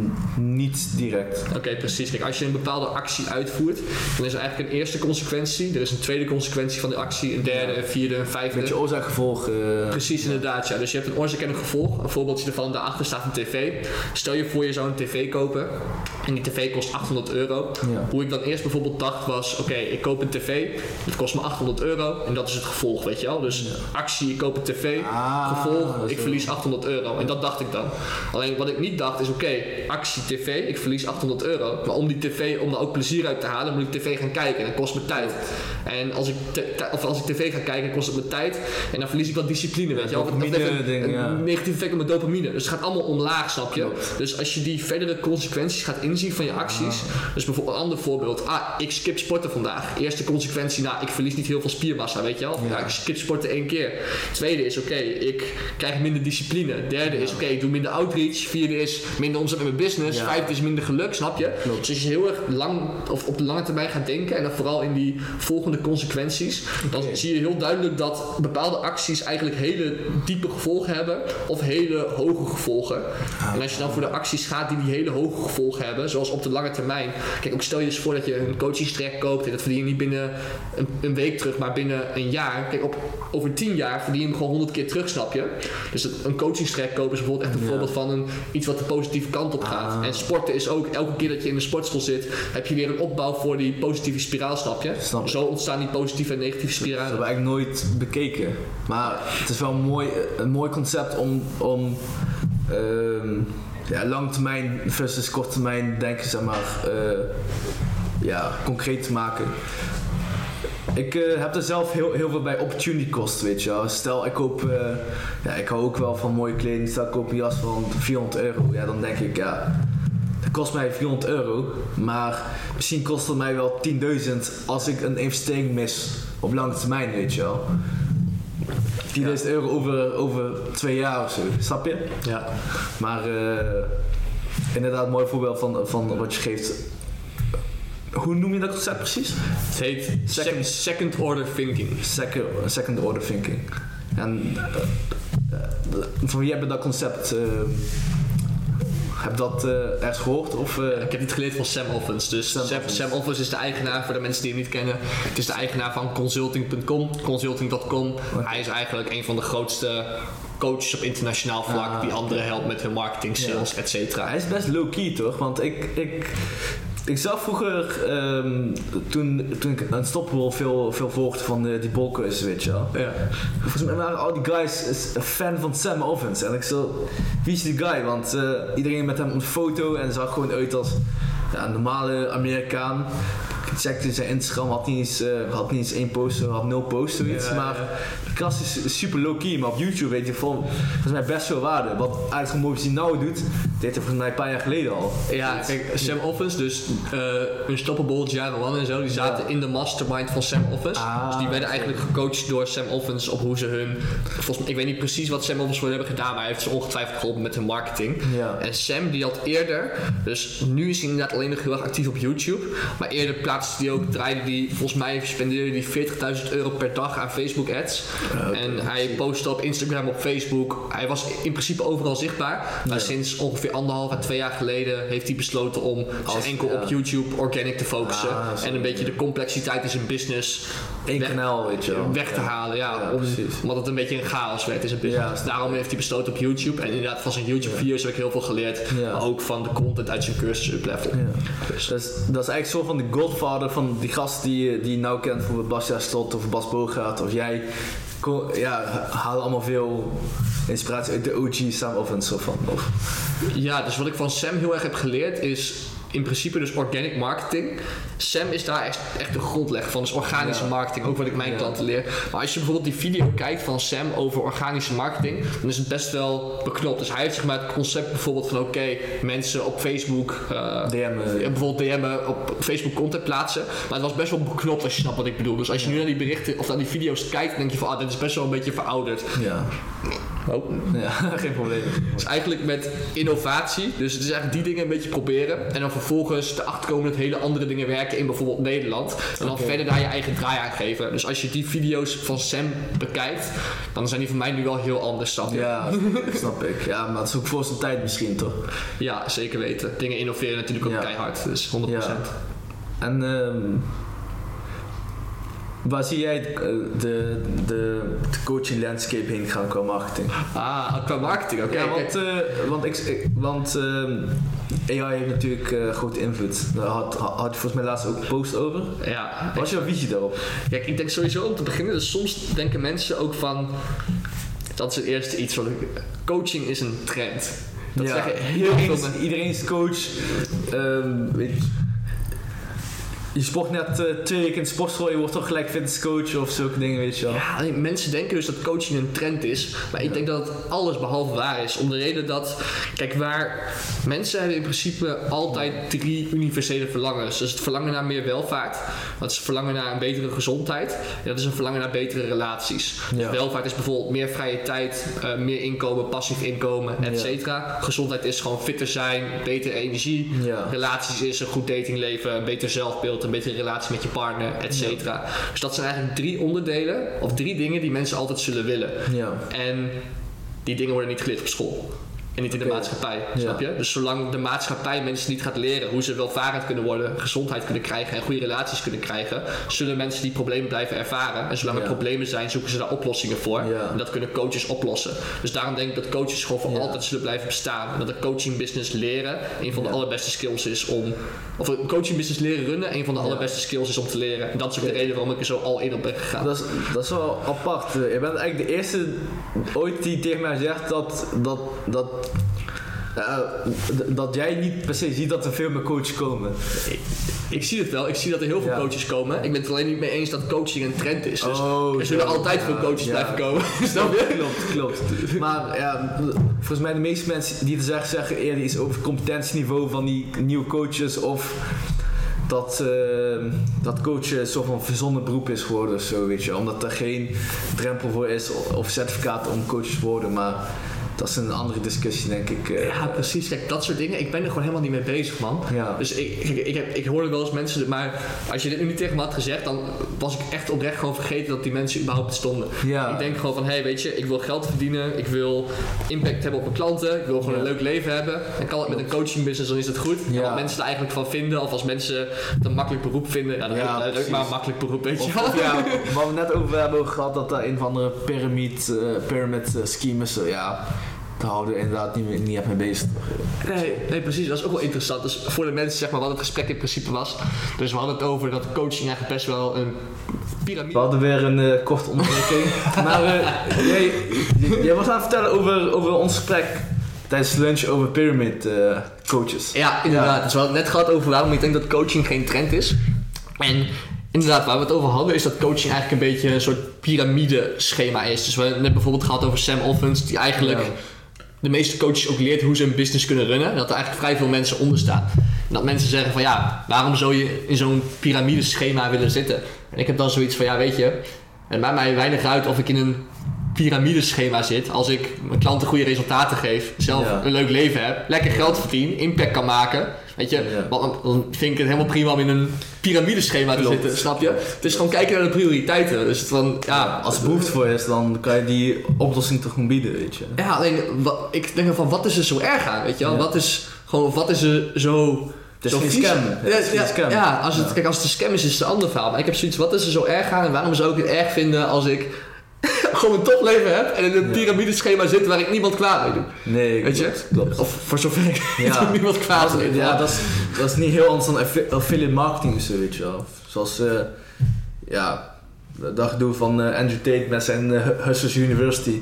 niet direct. Oké, precies. Kijk, als je een bepaalde actie uitvoert, dan is er eigenlijk een eerste consequentie. Er is een tweede consequentie van de actie, een derde, een vierde, een vijfde. Beetje oorzaak-gevolg. eh, Precies, inderdaad. Ja. Dus je hebt een oorzaak en een gevolg. Een voorbeeldje ervan, daarachter staat een tv. Stel je voor je zou een tv kopen en die tv kost 800 euro. Ja. Hoe ik dan eerst bijvoorbeeld dacht was, oké, ik koop een tv, het kost me 800 euro en dat is het gevolg, weet je wel. Dus actie, ik koop een tv, Ah, gevolg, ik verlies 800 euro. En dat dacht ik dan. Alleen wat ik niet dacht is, oké, actie, tv, ik verlies 800 euro. Maar om die tv, om er ook plezier uit te halen, moet ik tv gaan kijken en dat kost me tijd. En als ik, of als ik tv ga kijken, kost het me tijd en dan verlies ik wat discipline, weet je wel. Dat heeft dopamine een, ding, een ja. negatief effect op mijn dopamine. Dus het gaat allemaal omlaag, snap je? Klopt. Dus als je die verdere consequenties gaat inzien van je acties. Dus bijvoorbeeld een ander voorbeeld. Ah, ik skip sporten vandaag. Eerste consequentie, nou, ik verlies niet heel veel spiermassa, weet je wel? Ja. Ja, ik skip sporten één keer. Tweede is, oké, oké, ik krijg minder discipline. Derde is, oké, ik doe minder outreach. Vierde is minder omzet met mijn business. Vijfde is minder geluk, snap je? Klopt. Dus als je heel erg lang, of op de lange termijn gaat denken, en dan vooral in die volgende consequenties, dan zie je heel duidelijk dat bepaalde acties eigenlijk hele diepe gevolgen hebben, of hele hoge gevolgen. Ah. En als je dan voor de acties gaat die die hele hoge gevolgen hebben, zoals op de lange termijn. Kijk, ook stel je eens voor dat je een coachingstrek koopt en dat verdien je niet binnen een, een week terug, maar binnen een jaar. Kijk, op, over tien jaar verdien je hem gewoon honderd keer terug, snap je? Dus dat- een coachingstrek kopen is bijvoorbeeld echt een Ja. voorbeeld van een, iets wat de positieve kant op gaat. Ah. En sporten is ook, elke keer dat je in de sportschool zit, heb je weer een opbouw voor die positieve spiraal, snap je? Snap. Zo ontstaan die positieve en negatieve Dat spiralen. hebben we eigenlijk nooit bekeken. Maar het is wel een mooi, een mooi concept om, om ehm, ja, lang termijn versus kort termijn denken, zeg maar, eh, ja, concreet te maken. Ik eh, heb er zelf heel, heel veel bij opportunity cost, weet je wel. Stel, ik koop, eh, ja, ik hou ook wel van mooie kleding. Stel, ik koop een jas van 400 euro. Ja, dan denk ik, ja, dat kost mij 400 euro. Maar misschien kost het mij wel 10.000 als ik een investering mis op lange termijn, weet je wel. 10.000 euro over, over twee jaar of zo, snap je? Ja. Maar eh, inderdaad, mooi voorbeeld van, van wat je geeft. Hoe noem je dat concept precies? Het heet second, second order thinking. Second, second order thinking. En eh, van wie hebben dat concept? eh heb dat eh, ergens gehoord? Of, eh, Ik heb dit geleerd van Sam Offens. Dus Sam Sam, Offens. Sam Offens is de eigenaar, voor de mensen die hem niet kennen. Het is de eigenaar van consulting.com, consulting.com. Hij is eigenlijk een van de grootste coaches op internationaal vlak. Ah, die anderen helpt met hun marketing, Ja. sales, et cetera. Hij is best low-key toch? Want ik, ik, ik zag vroeger, ehm, toen, toen ik aan Stoppable veel, veel volgde van eh, die bolkers, weet je wel. Ja. Volgens mij waren al die guys is een fan van Sam Ovens. En ik zo, wie is die guy? Want eh, iedereen met hem een foto en zag gewoon uit als ja, een normale Amerikaan. Checkte zijn Instagram, had niet eens, eh, had niet eens één post, had nul posts, zoiets. Ja, maar de kast is super low-key, maar op YouTube weet je vol, volgens mij best veel waarde. Wat eigenlijk mooi nou doet, deed hij volgens mij een paar jaar geleden al. Ja, kijk, Sam Offens, dus uh, Unstoppable, Java One en zo, die zaten in de mastermind van Sam Offens. Ah, dus die werden eigenlijk gecoacht door Sam Offens op hoe ze hun. Volgens mij, ik weet niet precies wat Sam Offens voor hebben gedaan, maar hij heeft ze ongetwijfeld geholpen met hun marketing. Ja. En Sam die had eerder, dus nu is hij inderdaad alleen nog heel erg actief op YouTube, maar eerder plaatste hij ook, draaide die, volgens mij spendeerde hij 40.000 euro per dag aan Facebook ads. Oké. en hij postte op Instagram, op Facebook. Hij was in principe overal zichtbaar, maar Ja. sinds ongeveer anderhalf à twee jaar geleden heeft hij besloten om Als- enkel ja. op YouTube organic te focussen. Ah, en een beetje de complexiteit in zijn business Eén weg, kanaal, weet je wel. weg te halen. Ja, Ja, om- precies. omdat het een beetje een chaos werd in zijn business. Daarom heeft hij besloten op YouTube. En inderdaad, van zijn YouTube-video's heb ik heel veel geleerd. Maar ook van de content uit zijn cursus Uplevel. Ja. Dus dat is, dat is eigenlijk zo van de godfather van die gast die, je- die je nou kent, bijvoorbeeld Bastiaan Slot of Bas Bogaert of jij. Ja, halen allemaal veel inspiratie uit de OG Sam Ovens of van. Of, Ja, dus wat ik van Sam heel erg heb geleerd is in principe dus organic marketing. Sam is daar echt, echt de grondlegger van, dus organische Ja. marketing, ook wat ik mijn Ja. klanten leer. Maar als je bijvoorbeeld die video kijkt van Sam over organische marketing, dan is het best wel beknopt. Dus hij heeft zeg maar het concept bijvoorbeeld van oké, mensen op Facebook eh, DM. eh, bijvoorbeeld DM'en op Facebook content plaatsen. Maar het was best wel beknopt als je snapt wat ik bedoel. Dus als je nu naar die berichten of naar die video's kijkt, dan denk je van ah, dit is best wel een beetje verouderd. ja. Oh. ja, geen probleem. Dus eigenlijk met innovatie. Dus het is eigenlijk die dingen een beetje proberen. En dan vervolgens erachter komen dat hele andere dingen werken in bijvoorbeeld Nederland. En dan verder daar je eigen draai aan geven. Dus als je die video's van Sam bekijkt, dan zijn die voor mij nu wel heel anders. Snap je? Ja, snap ik. Ja, maar het is ook voor zijn tijd misschien toch? Ja, zeker weten. Dingen innoveren natuurlijk ook Ja. keihard. Dus 100%. Ja. En ehm, waar zie jij de, de, de, de coaching landscape heen gaan qua marketing? Ah, qua marketing. Oké. Ja, want, eh, want, ik, ik- want ehm, AI heeft natuurlijk eh, grote invloed. Daar had, had je volgens mij laatst ook een post over. ja, Wat is jouw visie daarop? Kijk, ik denk sowieso om te beginnen, dus soms denken mensen ook van, dat is het eerste iets wat ik, coaching is een trend. Dat zeggen heel iedereen, veel is, mensen. iedereen is coach. Ehm, weet je. sport net eh, twee weken in de sportschool, je wordt toch gelijk fitnesscoach of zulke dingen, weet je wel. Ja, mensen denken dus dat coaching een trend is. Maar ik denk dat het alles behalve waar is. Om de reden dat, kijk, waar mensen hebben in principe altijd drie universele verlangens. Dus het verlangen naar meer welvaart. Dat is het verlangen naar een betere gezondheid. En dat is een verlangen naar betere relaties. Dus Ja. welvaart is bijvoorbeeld meer vrije tijd, eh, meer inkomen, passief inkomen, et cetera. Gezondheid is gewoon fitter zijn, betere energie. Ja. Relaties is een goed datingleven, een beter zelfbeeld, een betere relatie met je partner, et cetera. Dus dat zijn eigenlijk drie onderdelen, of drie dingen die mensen altijd zullen willen. Ja. En die dingen worden niet geleerd op school. En niet in de maatschappij, snap je? Dus zolang de maatschappij mensen niet gaat leren hoe ze welvarend kunnen worden, gezondheid kunnen krijgen en goede relaties kunnen krijgen, zullen mensen die problemen blijven ervaren. En zolang er problemen zijn, zoeken ze daar oplossingen voor. En dat kunnen coaches oplossen. Dus daarom denk ik dat coaches gewoon voor Ja. altijd zullen blijven bestaan. En dat de coaching business leren een van de allerbeste skills is om. Of een coaching business leren runnen een van de allerbeste skills is om te leren. En dat is ook de reden waarom ik er zo al in op ben gegaan. Dat is, dat is wel apart. Je bent eigenlijk de eerste ooit die tegen mij zegt dat, dat, dat, eh, d- dat jij niet per se ziet dat er veel meer coaches komen. Ik, ik zie het wel. Ik zie dat er heel veel Ja. coaches komen. Ik ben het er alleen niet mee eens dat coaching een trend is. Dus Oh, er zullen altijd veel coaches blijven komen. Snap je? Klopt, klopt. Maar ja, volgens mij de meeste mensen die het zeggen, zeggen eerder iets over het competentieniveau van die nieuwe coaches of dat, eh, dat coachen een soort van verzonnen beroep is geworden of zo, weet je. Omdat er geen drempel voor is of certificaat om coaches te worden, maar dat is een andere discussie denk ik. eh. Ja, precies. Kijk, dat soort dingen. Ik ben er gewoon helemaal niet mee bezig, man. Ja. Dus ik, ik, ik, heb, ik hoorde wel eens mensen... Maar als je dit nu niet tegen me had gezegd... dan was ik echt oprecht gewoon vergeten dat die mensen überhaupt bestonden. Ja. Ik denk gewoon van... Hé, hey, weet je, ik wil geld verdienen. Ik wil impact hebben op mijn klanten. Ik wil gewoon een leuk leven hebben. En kan het met een coaching business, dan is het goed. Ja. wat mensen er eigenlijk van vinden... of als mensen het een makkelijk beroep vinden... Ja, dan Ja, precies. maar een makkelijk beroep, weet je Of, wel. of ja, wat we net over hebben gehad, dat daar een van de pyramid, eh pyramid eh, scheme is. eh, ja, daar houden we inderdaad niet, meer- niet echt mee bezig. Nee, nee, precies. Dat is ook wel interessant. Dus voor de mensen, zeg maar, wat het gesprek in principe was. Dus we hadden het over dat coaching eigenlijk best wel een We piramide... hadden weer een eh, korte onderbreking. maar eh, jij, jij was aan het vertellen over, over ons gesprek tijdens lunch over pyramid eh, coaches. Ja, inderdaad. Dus we hadden het net gehad over waarom ik denk dat coaching geen trend is. En inderdaad, waar we het over hadden, is dat coaching eigenlijk een beetje een soort piramideschema is. Dus we hebben net bijvoorbeeld gehad over Sam Alphons, die eigenlijk Ja. De meeste coaches ook leert hoe ze een business kunnen runnen. En dat er eigenlijk vrij veel mensen onder staan. En dat mensen zeggen van ja, waarom zou je in zo'n piramideschema willen zitten? En ik heb dan zoiets van ja, weet je, het maakt mij weinig uit of ik in een piramideschema zit. Als ik mijn klanten goede resultaten geef, zelf Ja. een leuk leven heb, lekker geld verdien, impact kan maken. Weet je, want dan, vind ik het helemaal prima om in een piramideschema te zitten, snap je? Het is gewoon kijken naar de prioriteiten. Dus het van, ja, Als er behoefte voor is, dan kan je die oplossing toch gewoon bieden, weet je. Ja, alleen wat, ik denk van wat is er zo erg aan, weet je wel? Wat is gewoon wat is er zo Het is geen scam. Ja, Het is geen ja, scam. ja, als het kijk als het een scam is, is het een ander verhaal. Maar ik heb zoiets, wat is er zo erg aan en waarom zou ik het erg vinden als ik gewoon een topleven heb en in een piramideschema zit waar ik niemand kwaad mee doe? Nee, Weet je? klopt, klopt. Of voor zover ik Ja. niemand kwaad mee. Ja, dat is, dat is niet heel anders dan affi- affiliate marketing of zo, weet je wel. Zoals, eh, ja, dat gedoe van eh, Andrew Tate met zijn eh, Hustlers University.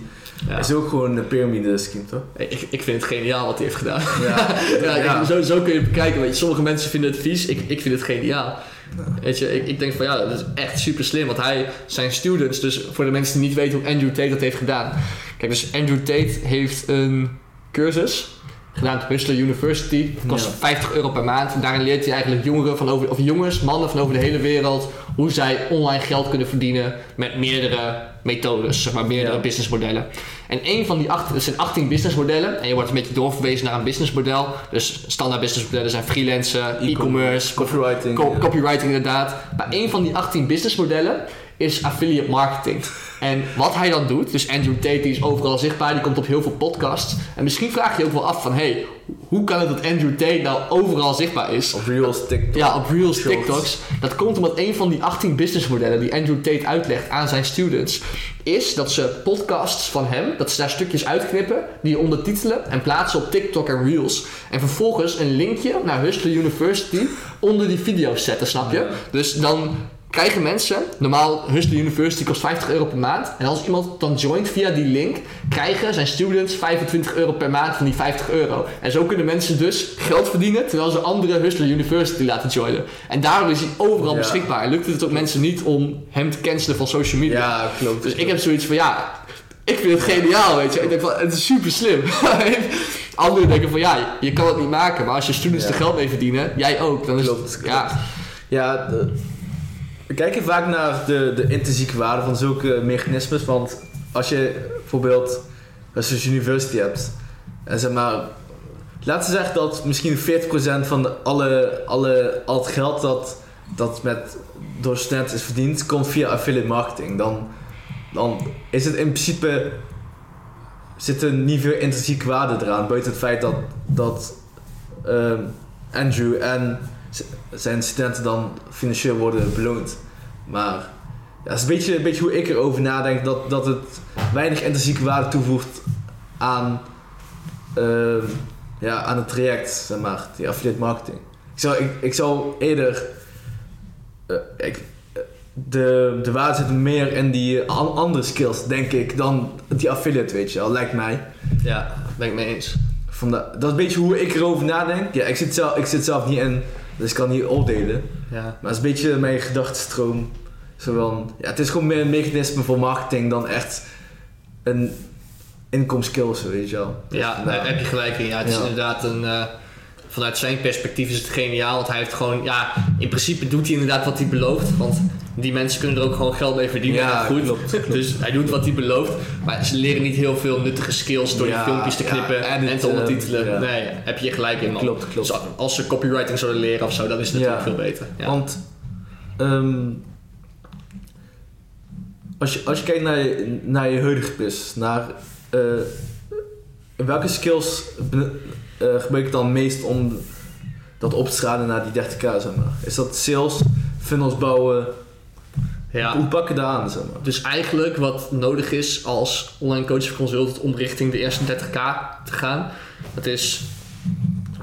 Ja. Is ook gewoon een pyramide scheme, toch? Ik, ik vind het geniaal wat hij heeft gedaan. Ja, Ja, Zo, zo kun je het bekijken. Weet je. Sommige mensen vinden het vies, ik, ik vind het geniaal. Weet je, ik, ik denk van ja, dat is echt super slim. Want hij, zijn students, dus voor de mensen die niet weten hoe Andrew Tate dat heeft gedaan. Kijk, dus Andrew Tate heeft een cursus gedaan op Hustler University. Kost Ja. 50 euro per maand. En daarin leert hij eigenlijk jongeren van over, of jongens, mannen van over de hele wereld, hoe zij online geld kunnen verdienen met meerdere methodes, zeg maar meerdere Ja. businessmodellen. En een van die acht, zijn 18 businessmodellen. En je wordt een beetje doorverwezen naar een businessmodel. Dus standaard businessmodellen zijn freelancen, e-commerce, Copywriting. co- copywriting inderdaad. Maar een van die 18 businessmodellen is affiliate marketing. En wat hij dan doet, dus Andrew Tate die is overal zichtbaar, die komt op heel veel podcasts. En misschien vraag je je ook wel af van, hey, hoe kan het dat Andrew Tate nou overal zichtbaar is? Op Reels, TikTok. Ja, op Reels, Shorts. TikToks. Dat komt omdat een van die 18 businessmodellen die Andrew Tate uitlegt aan zijn students, is dat ze podcasts van hem, dat ze daar stukjes uitknippen, die ondertitelen en plaatsen op TikTok en Reels. En vervolgens een linkje naar Hustler University onder die video's zetten, snap je? Dus dan krijgen mensen, normaal Hustler University kost 50 euro per maand. En als iemand dan joint via die link, krijgen zijn students 25 euro per maand van die 50 euro. En zo kunnen mensen dus geld verdienen, terwijl ze andere Hustler University laten joinen. En daarom is hij overal Ja. beschikbaar. En lukt het ook mensen niet om hem te cancelen van social media. Ja, klopt. Dus ik heb zoiets van, ja, ik vind het geniaal, weet je. Ik denk van, het is super slim. Anderen denken van, ja, je kan het niet maken. Maar als je students Ja. er geld mee verdienen, jij ook. Dan is Klopt, het, klopt. ja, Ja, de- we kijken vaak naar de, de intrinsieke waarde van zulke mechanismes. Want als je bijvoorbeeld een university hebt. En zeg maar, laten we zeggen dat misschien 40% van alle, alle, al het geld dat, dat met, door studenten is verdiend, komt via affiliate marketing. Dan, dan is het in principe, zit er niet veel intrinsieke waarde eraan. Buiten het feit dat, dat ehm, Andrew en zijn studenten dan financieel worden beloond. Maar ja, dat is een beetje, een beetje hoe ik erover nadenk. Dat, dat het weinig intrinsieke waarde toevoegt aan, ehm, ja, aan het traject, zeg maar, die affiliate marketing. Ik zou, ik, ik zou eerder... eh, ik, de, de waarde zit meer in die an- andere skills, denk ik, dan die affiliate, weet je wel, lijkt mij. ja, ben ik mee eens. Vanda- dat is een beetje hoe ik erover nadenk. Ja, ik zit zelf, ik zit zelf niet in, dus ik kan niet oordelen. Ja. Maar het is een beetje mijn gedachtenstroom. Zo van, ja, het is gewoon meer een mechanisme voor marketing dan echt een inkomskill of zo, weet je wel. Ja, Nou, daar heb je gelijk in. Ja, het is Ja. inderdaad een. eh, vanuit zijn perspectief is het geniaal. Want hij heeft gewoon. Ja, in principe doet hij inderdaad wat hij belooft. Want die mensen kunnen er ook gewoon geld mee verdienen. Ja, goed. klopt, klopt. Dus hij doet wat hij belooft. Maar ze leren niet heel veel nuttige skills door Ja, die filmpjes te ja, knippen en te ondertitelen. ja. Nee, heb je gelijk in, man. Klopt, klopt. Dus als ze copywriting zouden leren of zo, dan is het natuurlijk veel beter. Want ehm, als, je, als je kijkt naar je, naar je huidige business, naar eh, welke skills eh, gebruik je dan meest om dat op te schalen naar die 30k, zeg maar? Is dat sales, funnels bouwen? Ja. Hoe pak je dat aan, zeg maar? Dus eigenlijk wat nodig is als online coach of consultant om richting de eerste 30k te gaan, dat is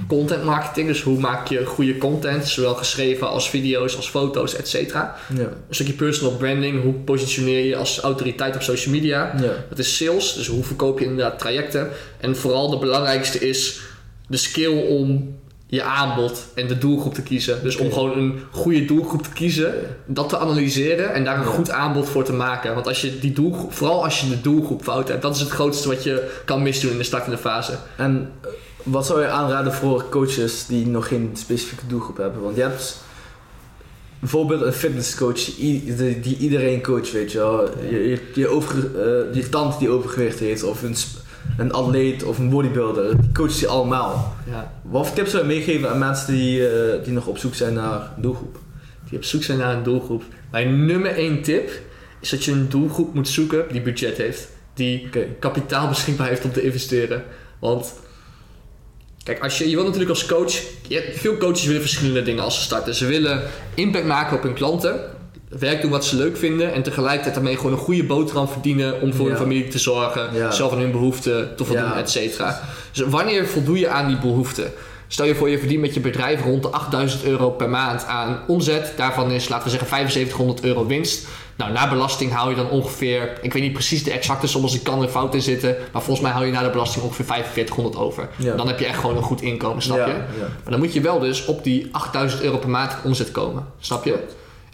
content marketing. Dus hoe maak je goede content, zowel geschreven als video's, als foto's, et cetera. Ja. Een stukje personal branding, hoe positioneer je als autoriteit op social media. Ja. Dat is sales, dus hoe verkoop je inderdaad trajecten. En vooral de belangrijkste is de skill om je aanbod en de doelgroep te kiezen. Dus om gewoon een goede doelgroep te kiezen, dat te analyseren en daar een goed aanbod voor te maken. Want als je die doelgroep, vooral als je de doelgroep fout hebt, dat is het grootste wat je kan misdoen in de startende fase. En eh, wat zou je aanraden voor coaches die nog geen specifieke doelgroep hebben? Want je hebt bijvoorbeeld een fitnesscoach die, iedereen coach, weet je wel. Je, je, je, over, eh, je tante die overgewicht heeft, of een, een atleet of een bodybuilder, die coacht die allemaal. Ja. Wat voor tips zou je meegeven aan mensen die, eh, die nog op zoek zijn naar een doelgroep? Die op zoek zijn naar een doelgroep. Mijn nummer één tip is dat je een doelgroep moet zoeken die budget heeft. Die kapitaal beschikbaar heeft om te investeren. Want kijk, als je, je wil natuurlijk als coach, je hebt, veel coaches willen verschillende dingen als ze starten. Ze willen impact maken op hun klanten, werk doen wat ze leuk vinden en tegelijkertijd daarmee gewoon een goede boterham verdienen om voor Ja. hun familie te zorgen, Ja. zelf aan hun behoeften te voldoen, Ja. et cetera. Dus wanneer voldoe je aan die behoeften? Stel je voor, je verdient met je bedrijf rond de 8000 euro per maand aan omzet. Daarvan is, laten we zeggen, 7500 euro winst. Nou, na belasting haal je dan ongeveer, ik weet niet precies de exacte som, als ik kan er fout in zitten. Maar volgens mij haal je na de belasting ongeveer 4500 euro. Ja. Dan heb je echt gewoon een goed inkomen, snap Ja, je? ja. Maar dan moet je wel dus op die 8000 euro per maand omzet komen, snap je?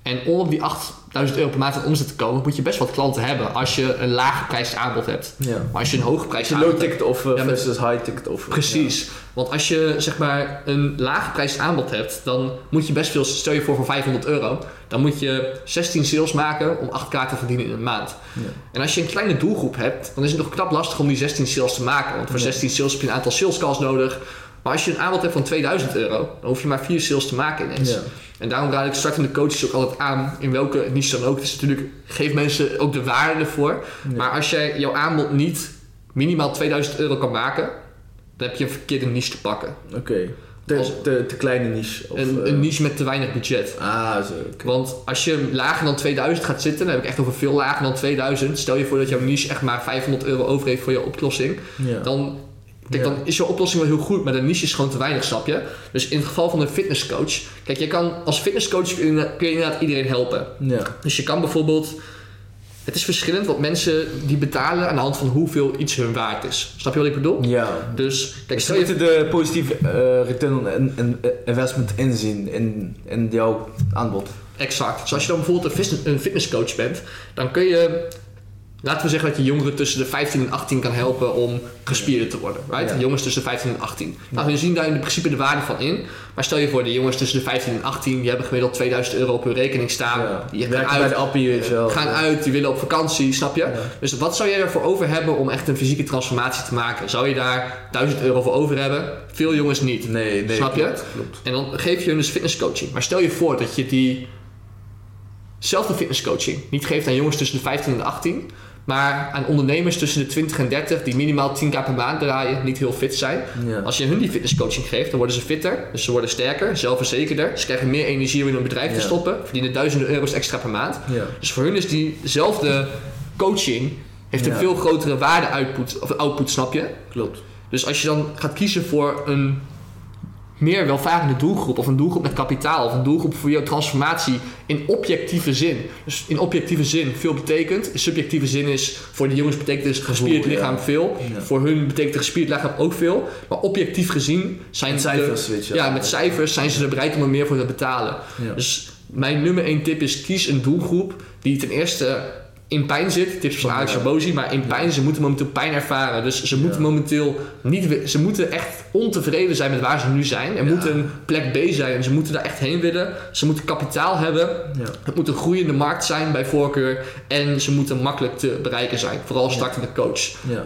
En om op die 8000 euro per maand aan omzet te komen, moet je best wat klanten hebben als je een laag geprijsd aanbod hebt. Ja. Maar als je een geprijsd je aanbod low ticket offer Ja, versus high ticket offer. Precies. Want als je zeg maar een laag prijs aanbod hebt, dan moet je best veel, stel je voor voor 500 euro, dan moet je 16 sales maken om 8k te verdienen in een maand. Ja. En als je een kleine doelgroep hebt, dan is het nog knap lastig om die 16 sales te maken. Want voor Ja. 16 sales heb je een aantal sales calls nodig. Maar als je een aanbod hebt van 2000 euro, dan hoef je maar 4 sales te maken ineens. Ja. En daarom raad ik startende coaches ook altijd aan, in welke niche dan ook. Dus natuurlijk, geef mensen ook de waarde ervoor. Ja. Maar als jij jouw aanbod niet minimaal 2000 euro kan maken, dan heb je een verkeerde niche te pakken. Oké. Te, Als- te, te kleine niche. Of, een, eh, een niche met te weinig budget. Ah, zo. Want als je lager dan 2000 gaat zitten, dan heb ik echt over veel lager dan 2000. Stel je voor dat jouw niche echt maar 500 euro over heeft voor je oplossing. Ja. Dan Ik denk, Ja. dan is je oplossing wel heel goed, maar de niche is gewoon te weinig, snap je? Dus in het geval van een fitnesscoach, kijk, je kan als fitnesscoach kun je, kun je inderdaad iedereen helpen. Ja. Dus je kan bijvoorbeeld. Het is verschillend wat mensen die betalen aan de hand van hoeveel iets hun waard is. Snap je wat ik bedoel? Ja. Dus kijk, Ze stel je moeten de positieve eh, return on in- in- investment inzien in, in jouw aanbod. Exact. Dus als je dan bijvoorbeeld een fitnesscoach bent, dan kun je. Laten we zeggen dat je jongeren tussen de 15 en 18 kan helpen om gespierder te worden. Right? Ja. Jongens tussen de 15 en 18. Nou, we zien daar in principe de waarde van in. Maar stel je voor, de jongens tussen de 15 en 18, die hebben gemiddeld 2000 euro op hun rekening staan. Ja. Die gaan Werken uit, de appie, gaan uit, die willen op vakantie, snap je? Dus wat zou jij ervoor over hebben om echt een fysieke transformatie te maken? Zou je daar 1000 euro voor over hebben? Veel jongens niet. Nee, nee. Snap je? klopt. En dan geef je hun dus fitnesscoaching. Maar stel je voor dat je die zelfde fitnesscoaching niet geeft aan jongens tussen de 15 en de 18, maar aan ondernemers tussen de 20 en 30 die minimaal 10k per maand draaien, niet heel fit zijn. Ja. Als je hun die fitnesscoaching geeft, dan worden ze fitter, dus ze worden sterker, zelfverzekerder, ze krijgen meer energie om in hun bedrijf te stoppen, verdienen duizenden euro's extra per maand. Ja. Dus voor hun is diezelfde coaching heeft een veel grotere waarde-output, of output, snap je? Klopt. Dus als je dan gaat kiezen voor een meer welvarende doelgroep, of een doelgroep met kapitaal, of een doelgroep voor jouw transformatie in objectieve zin. Dus in objectieve zin veel betekent. In subjectieve zin is voor de jongens betekent dus gespierd ja. lichaam veel. Ja. Voor hun betekent een gespierd lichaam ook veel. Maar objectief gezien zijn Met de- cijfers, weet je wel. ja, met cijfers zijn ze er bereid om er meer voor te betalen. Dus mijn nummer één tip is kies een doelgroep die ten eerste in pijn zit. Tips van Alex Ja. Rabosi, maar in pijn, ze moeten momenteel pijn ervaren. Dus ze moeten momenteel niet, ze moeten echt ontevreden zijn met waar ze nu zijn. Er moet een plek B zijn en ze moeten daar echt heen willen. Ze moeten kapitaal hebben. Het moet een groeiende markt zijn bij voorkeur. En ze moeten makkelijk te bereiken zijn. Vooral startende coach.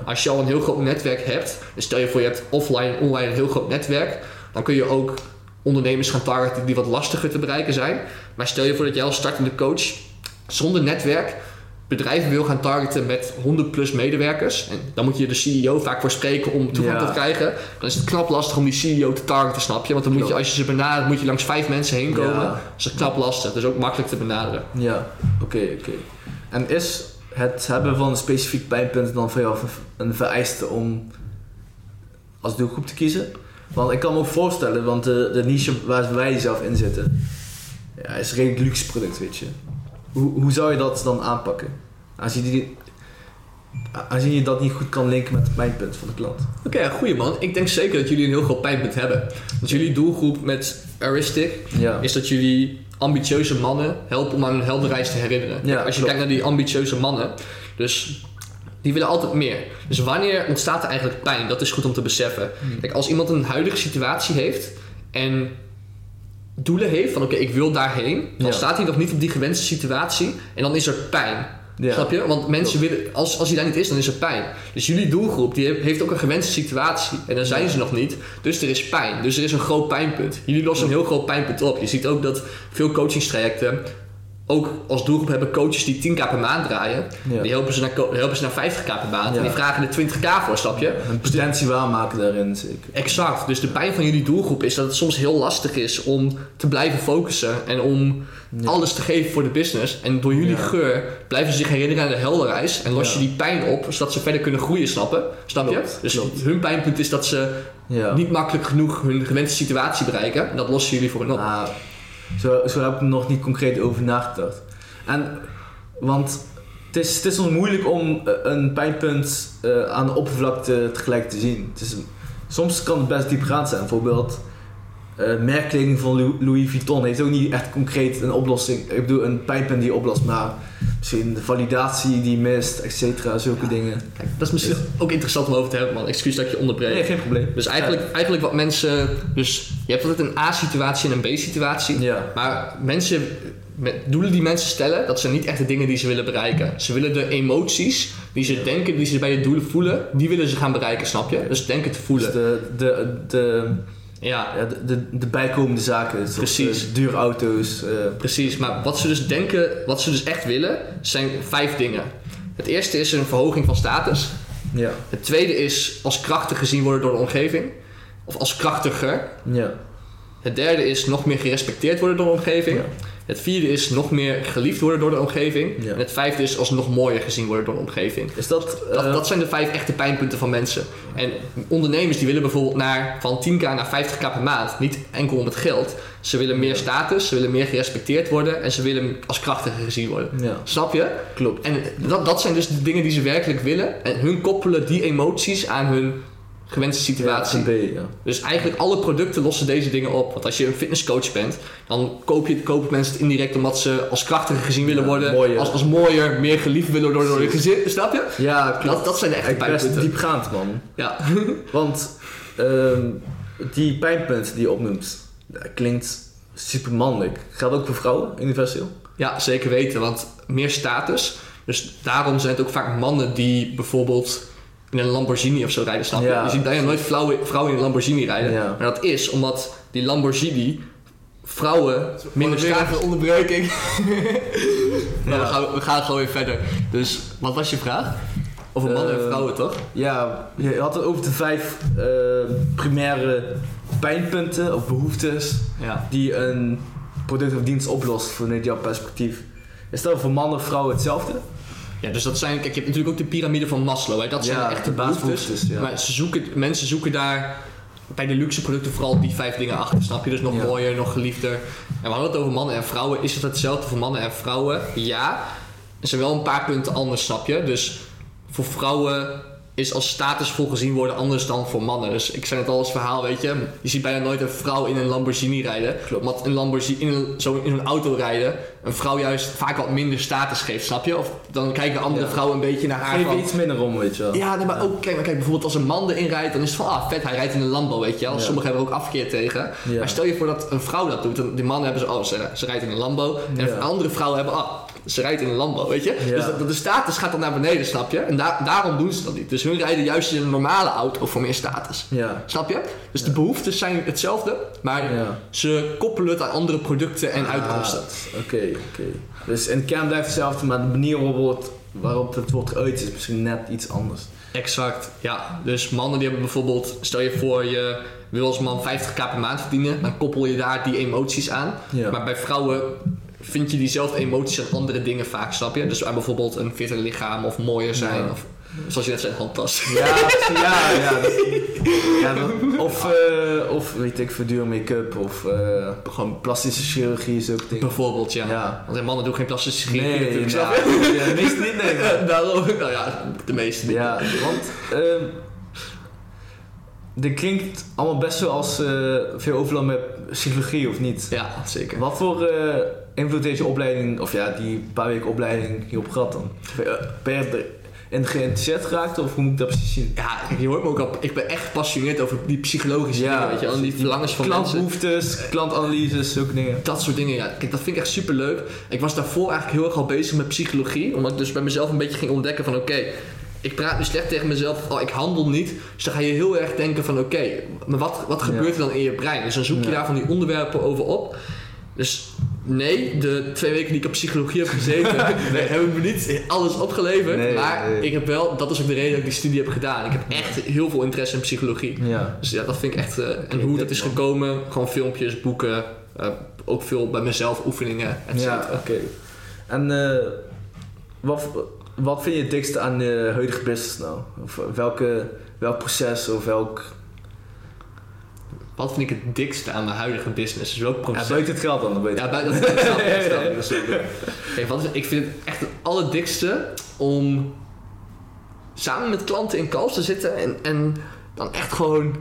Als je al een heel groot netwerk hebt, dus stel je voor je hebt offline en online een heel groot netwerk, dan kun je ook ondernemers gaan targeten die wat lastiger te bereiken zijn. Maar stel je voor dat jij als startende coach zonder netwerk bedrijven wil gaan targeten met 100 plus medewerkers. En dan moet je de CEO vaak voor spreken om toegang Ja. te krijgen. Dan is het knap lastig om die CEO te targeten, snap je? Want dan moet je, als je ze benadert, moet je langs vijf mensen heen komen. Ja. Dat is knap lastig, dus ook makkelijk te benaderen. Ja, oké, oké. En is het hebben van een specifiek pijnpunt dan voor jou een vereiste om als doelgroep te kiezen? Want ik kan me ook voorstellen, want de, de niche waar wij zelf in zitten, ja, is een redelijk luxe product, weet je. Hoe, hoe zou je dat dan aanpakken? Aangezien, die, aangezien je dat niet goed kan linken met het pijnpunt van de klant. Oké, ja, goeie man. Ik denk zeker dat jullie een heel groot pijnpunt hebben. Want jullie doelgroep met Aristic Ja, is dat jullie ambitieuze mannen helpen om aan hun heldenreis te herinneren. Ja, Als je klopt. kijkt naar die ambitieuze mannen, dus die willen altijd meer. Dus wanneer ontstaat er eigenlijk pijn? Dat is goed om te beseffen. Hmm. Kijk, als iemand een huidige situatie heeft en doelen heeft van oké, ik wil daarheen, dan Ja. staat hij nog niet op die gewenste situatie en dan is er pijn. ja. Snap je? Want mensen willen, als, als hij daar niet is, dan is er pijn. Dus jullie doelgroep die heeft- heeft ook een gewenste situatie. En dan zijn ze nog niet. Dus er is pijn. Dus er is een groot pijnpunt. Jullie lossen een heel groot pijnpunt op. Je ziet ook dat veel coachingstrajecten ook als doelgroep hebben coaches die 10k per maand draaien. Ja. Die helpen ze naar, helpen ze naar 50k per maand. Ja. En die vragen er 20k voor, snap je? Een potentie waarmaken daarin, zeker. Exact. Dus de pijn van jullie doelgroep is dat het soms heel lastig is om te blijven focussen en om Ja. alles te geven voor de business. En door jullie Ja. geur blijven ze zich herinneren aan de helderreis en los Ja. je die pijn op zodat ze verder kunnen groeien, snappen? Snap je? Klopt, Dus klopt. hun pijnpunt is dat ze Ja. niet makkelijk genoeg hun gewenste situatie bereiken. En dat lossen jullie voor hen op. Ah, zo, zo heb ik er nog niet concreet over nagedacht. En, want het is, het is soms moeilijk om eh, een pijnpunt eh, aan de oppervlakte tegelijk te zien. Het is, soms kan het best diepgaand zijn. Bijvoorbeeld, eh merkkleding van Lou- Louis Vuitton heeft ook niet echt concreet een oplossing. Ik bedoel, een pijnpunt die oplost, maar misschien de validatie die mist, et cetera, zulke dingen. Kijk, dat is misschien ook interessant om over te hebben, man. Excuus dat ik je onderbreek. Nee, geen probleem. Dus eigenlijk, eigenlijk wat mensen... Dus je hebt altijd een A-situatie en een B-situatie. Ja, Maar mensen, met doelen die mensen stellen, dat zijn niet echt de dingen die ze willen bereiken. Ze willen de emoties die ze denken, die ze bij je doelen voelen, die willen ze gaan bereiken, snap je? Dus denken te dus voelen. de, de, de, Ja, ja, de, de, de bijkomende zaken. zoals, Precies. eh, dure auto's. eh, precies. Maar wat ze dus denken, wat ze dus echt willen, zijn vijf dingen. Het eerste is een verhoging van status. ja, Het tweede is als krachtig gezien worden door de omgeving. Of als krachtiger. ja. Het derde is nog meer gerespecteerd worden door de omgeving. Ja. Het vierde is nog meer geliefd worden door de omgeving. Ja. En het vijfde is alsnog mooier gezien worden door de omgeving. Is dat... Dat, eh, dat zijn de vijf echte pijnpunten van mensen. En ondernemers die willen bijvoorbeeld naar, van 10k naar 50k per maand. Niet enkel om het geld. Ze willen meer status, ze willen meer gerespecteerd worden en ze willen als krachtiger gezien worden. Ja, Snap je? klopt. En dat, dat zijn dus de dingen die ze werkelijk willen. En hun koppelen die emoties aan hun gewenste situatie. Ja, B, ja. Dus eigenlijk alle producten lossen deze dingen op. Want als je een fitnesscoach bent, dan koop je, kopen mensen het indirect omdat ze als krachtiger gezien willen Ja, worden. mooier. Als, als mooier, meer geliefd willen worden door je gezin. Snap je? Ja, klopt. Dat, dat zijn de echte Echt best pijnpunten. diepgaand, man. Ja. Want ehm, die pijnpunten die je opnoemt, klinkt super mannelijk. Gaat ook voor vrouwen, universeel? ja, zeker weten. Want meer status. Dus daarom zijn het ook vaak mannen die bijvoorbeeld in een Lamborghini of zo rijden. Snap je? Ja. je ziet bijna nooit vrouwen, vrouwen in een Lamborghini rijden. Ja. Maar dat is omdat die Lamborghini vrouwen minder even onderbreking. Ja. we, gaan, we gaan gewoon weer verder. Dus wat was je vraag? Over mannen en Eh, vrouwen, toch? Ja, je had het over de vijf eh, primaire pijnpunten of behoeftes Ja. die een product of dienst oplost vanuit jouw perspectief. Is dat voor mannen of vrouwen hetzelfde? Ja, dus dat zijn, kijk, je hebt natuurlijk ook de piramide van Maslow. Hè? Dat zijn Ja, de basisbehoeftes, ja. Maar ze zoeken, mensen zoeken daar bij de luxe producten vooral die vijf dingen achter. Snap je? Dus nog Ja. mooier, nog geliefder. En we hadden het over mannen en vrouwen. Is het hetzelfde voor mannen en vrouwen? Ja. Er zijn wel een paar punten anders, snap je? Dus voor vrouwen is als statusvol gezien worden anders dan voor mannen. Dus ik zei het al als verhaal, weet je. Je ziet bijna nooit een vrouw in een Lamborghini rijden. Klopt. Omdat een Lamborghini in een, zo in zo'n auto rijden een vrouw juist vaak wat minder status geeft, snap je? Of dan kijken andere Ja. vrouwen een beetje naar haar Geef van... iets minder om, weet je wel. Ja, nee, maar ook, kijk, maar kijk, bijvoorbeeld als een man erin rijdt, dan is het van, ah, vet, hij rijdt in een Lambo, weet je wel. Ja. Sommigen hebben er ook afkeer tegen. Maar stel je voor dat een vrouw dat doet, dan die mannen hebben ze, oh, ze, ze rijdt in een Lambo. En andere vrouwen hebben, ah, ze rijdt in een Lambo, weet je. Ja. Dus dat, de status gaat dan naar beneden, snap je? En daar daarom doen ze dat niet. Dus hun rijden juist in een normale auto voor meer status. Ja. Snap je? Dus de behoeftes zijn hetzelfde, maar ze koppelen het aan andere producten en uitkomsten. Ah, Oké, oké. Dus in de kern blijft hetzelfde, maar de manier waarop het, waarop het wordt geuit is misschien net iets anders. Exact, ja. Dus mannen die hebben bijvoorbeeld, stel je voor je wil als man 50k per maand verdienen, dan koppel je daar die emoties aan. Ja. Maar bij vrouwen vind je diezelfde emoties aan andere dingen vaak, snap je? Dus aan bijvoorbeeld een fitter lichaam of mooier zijn, Ja. of zoals je net zei, handtas. Ja, ja, ja. dat- ja dat- of, eh, of weet ik, voor duur make-up of eh, gewoon plastische chirurgie, zulke dingen. Bijvoorbeeld, ja. Ja. Want mannen doen geen plastische chirurgie Nee, natuurlijk, ja, de meeste niet, nee. maar- Daarom, nou ja, de meeste niet. Ja, want ehm dit klinkt allemaal best wel als eh, veel overlap met psychologie, of niet? Ja, zeker. Wat voor invloed je opleiding, of ja, die paar weken opleiding hierop gehad dan? Ben je erin geïnteresseerd geraakt, of hoe moet ik dat precies zien? Ja, je hoort me ook al, ik ben echt gepassioneerd over die psychologische dingen, weet je en die verlangens van mensen. Klantbehoeftes, klantanalyses, zulke dingen. Dat soort dingen, ja. Kijk, dat vind ik echt super leuk. Ik was daarvoor eigenlijk heel erg al bezig met psychologie. Omdat ik dus bij mezelf een beetje ging ontdekken van oké, ik praat nu slecht tegen mezelf, oh, ik handel niet. Dus dan ga je heel erg denken van oké, maar wat, wat gebeurt Ja. er dan in je brein? Dus dan zoek je Ja. daar van die onderwerpen over op. Dus nee, de twee weken die ik op psychologie heb gezeten, heb ik me niet alles opgeleverd. Nee, maar nee. ik heb wel, dat is ook de reden dat ik die studie heb gedaan. Ik heb echt heel veel interesse in psychologie. Ja. Dus ja, dat vind ik echt. eh, en hoe dat is man. gekomen, gewoon filmpjes, boeken, eh, ook veel bij mezelf oefeningen, et Ja, oké. En eh, wat, wat vind je het dikste aan de huidige business nou? Of welke, welk proces of welk... Wat vind ik het dikste aan mijn huidige business? Dus welk Ja, proces? buiten het geld dan, weet Ja, buiten dat snap ik, dat wat is, vind het echt het allerdikste om samen met klanten in calls te zitten en, en dan echt gewoon.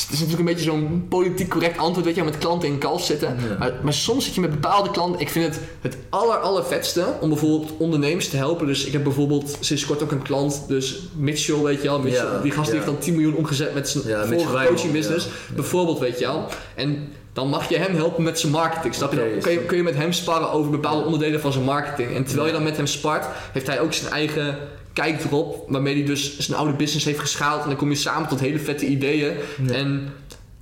Het is natuurlijk een beetje zo'n politiek correct antwoord, weet je, met klanten in calls zitten. Ja. Maar, maar soms zit je met bepaalde klanten. Ik vind het het aller, allervetste om bijvoorbeeld ondernemers te helpen. Dus ik heb bijvoorbeeld sinds kort ook een klant, dus Mitchell, weet je wel. Mitchell, Ja, die gast ja. heeft dan 10 miljoen omgezet met zijn vorige Wijman, coaching business. Bijvoorbeeld, weet je wel. En dan mag je hem helpen met zijn marketing. Snap je? Dan kun je, kun je met hem sparren over bepaalde onderdelen van zijn marketing. En terwijl je dan met hem spart, heeft hij ook zijn eigen kijk erop. Waarmee hij dus zijn oude business heeft geschaald. En dan kom je samen tot hele vette ideeën. Ja. En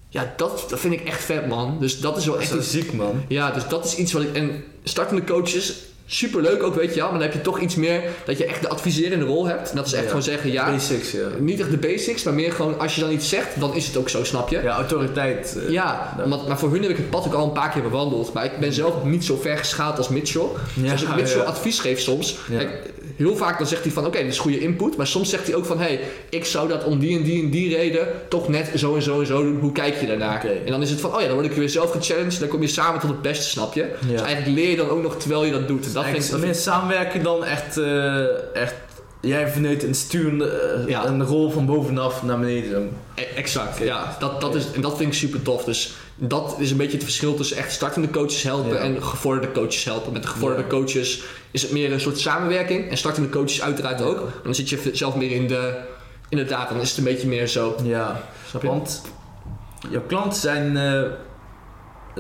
ja, dat, dat vind ik echt vet, man. Dus dat is wel Dat echt is wel iets- ziek, man. ja, dus dat is iets wat ik. En startende coaches super leuk ook, weet je wel. Maar dan heb je toch iets meer dat je echt de adviserende rol hebt. En dat is echt Ja. gewoon zeggen, ja, Basics, ja. niet echt de basics, maar meer gewoon als je dan iets zegt, dan is het ook zo, snap je? Ja, autoriteit. eh, Ja, dat- maar, maar voor hun heb ik het pad ook al een paar keer bewandeld. Maar ik ben zelf niet zo ver geschaald als Mitchell. Dus als ik Mitchell ja. advies geef soms, Ja. kijk, heel vaak dan zegt hij van oké, dit is goede input. Maar soms zegt hij ook van hé, hey, ik zou dat om die en die en die reden toch net zo en zo en zo doen. Hoe kijk je daarnaar? En dan is het van oh ja, dan word ik weer zelf gechallenged. Dan kom je samen tot het beste, snap je? Dus eigenlijk leer je dan ook nog terwijl je dat doet. En dat vind ik, meer samenwerken dan echt, eh, echt jij vanuit een sturende eh, Ja. een rol van bovenaf naar beneden. E- Exact, ja. Dat, dat is, en dat vind ik super tof. Dus dat is een beetje het verschil tussen echt startende coaches helpen Ja. en gevorderde coaches helpen. Met de gevorderde Ja. coaches is het meer een soort samenwerking. En startende coaches uiteraard ook. Dan zit je zelf meer in de, in de data. Dan is het een beetje meer zo. Ja, Snap je? want jouw klanten zijn eh,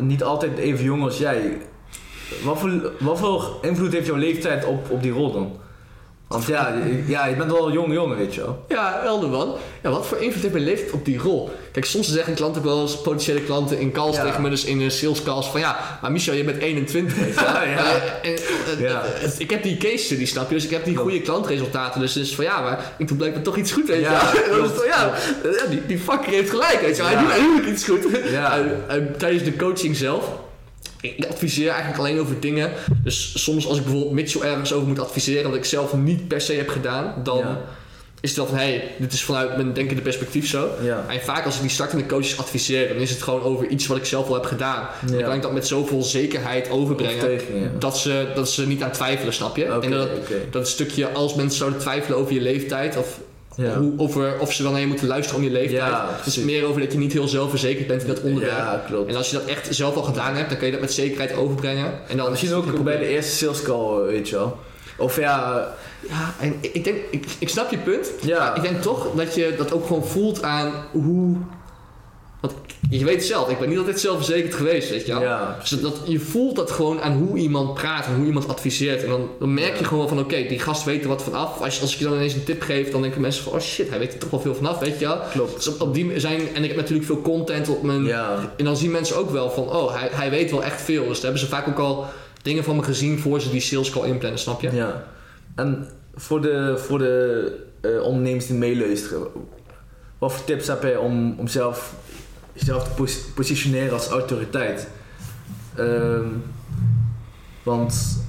niet altijd even jong als jij. Wat voor, wat voor invloed heeft jouw leeftijd op, op die rol dan? Want ja, je- ja, je bent wel een jonge jongen, weet je wel. Ja, helder man. Ja, wat voor invloed heeft mijn leeftijd op die rol? Kijk, soms zeggen klanten ook wel eens, potentiële klanten in calls Ja. tegen me, dus in de sales calls, van ja, maar Michel, je bent 21, weet je wel. Ja, ja. Eh, en, eh, Ja. eh, ik heb die case study, snap je? Dus ik heb die goede klantresultaten. Dus is van ja, maar ik doe blijkbaar toch iets goed, weet je Ja, wel. En ja, ja, die, die fucker heeft gelijk, weet je wel. Hij doet eigenlijk iets goed. Ja. En- en tijdens de coaching zelf, ik adviseer eigenlijk alleen over dingen. Dus soms als ik bijvoorbeeld Mitchell ergens over moet adviseren, wat ik zelf niet per se heb gedaan, dan Ja. is het wel van, hé, hey, dit is vanuit mijn denkende perspectief zo. Ja. En vaak als ik die startende coaches adviseer, dan is het gewoon over iets wat ik zelf al heb gedaan. Dan Ja. kan ik dat met zoveel zekerheid overbrengen, dat, ze, dat ze niet aan twijfelen, snap je? En dat, dat stukje, als mensen zouden twijfelen over je leeftijd, of Ja. hoe, over, of ze wel naar je moeten luisteren om je leeftijd. Ja, het is meer over dat je niet heel zelfverzekerd bent in dat onderwerp. Ja, klopt. En als je dat echt zelf al gedaan hebt, dan kun je dat met zekerheid overbrengen. En dan Misschien ook bij de eerste sales call, eh, weet je wel. Of ja, Ja, en ik ik denk, ik, ik snap je punt. ja. Ik denk toch dat je dat ook gewoon voelt aan hoe. Want je weet zelf, ik ben niet altijd zelfverzekerd geweest, weet je wel. Ja, Dus dat, je voelt dat gewoon aan hoe iemand praat en hoe iemand adviseert. En dan, dan merk je Ja. gewoon van oké, die gast weet er wat van af. Als, als ik je dan ineens een tip geef, dan denken mensen van oh shit, hij weet er toch wel veel vanaf, weet je wel. klopt. Dus op, op die zijn, en ik heb natuurlijk veel content op mijn. Ja, En dan zien mensen ook wel van oh, hij, hij weet wel echt veel. Dus daar hebben ze vaak ook al dingen van me gezien voor ze die sales call inplannen, snap je? ja. En voor de, voor de eh, ondernemers die meeluisteren, wat voor tips heb je om, om zelf, jezelf te pos- positioneren als autoriteit? Ehm, want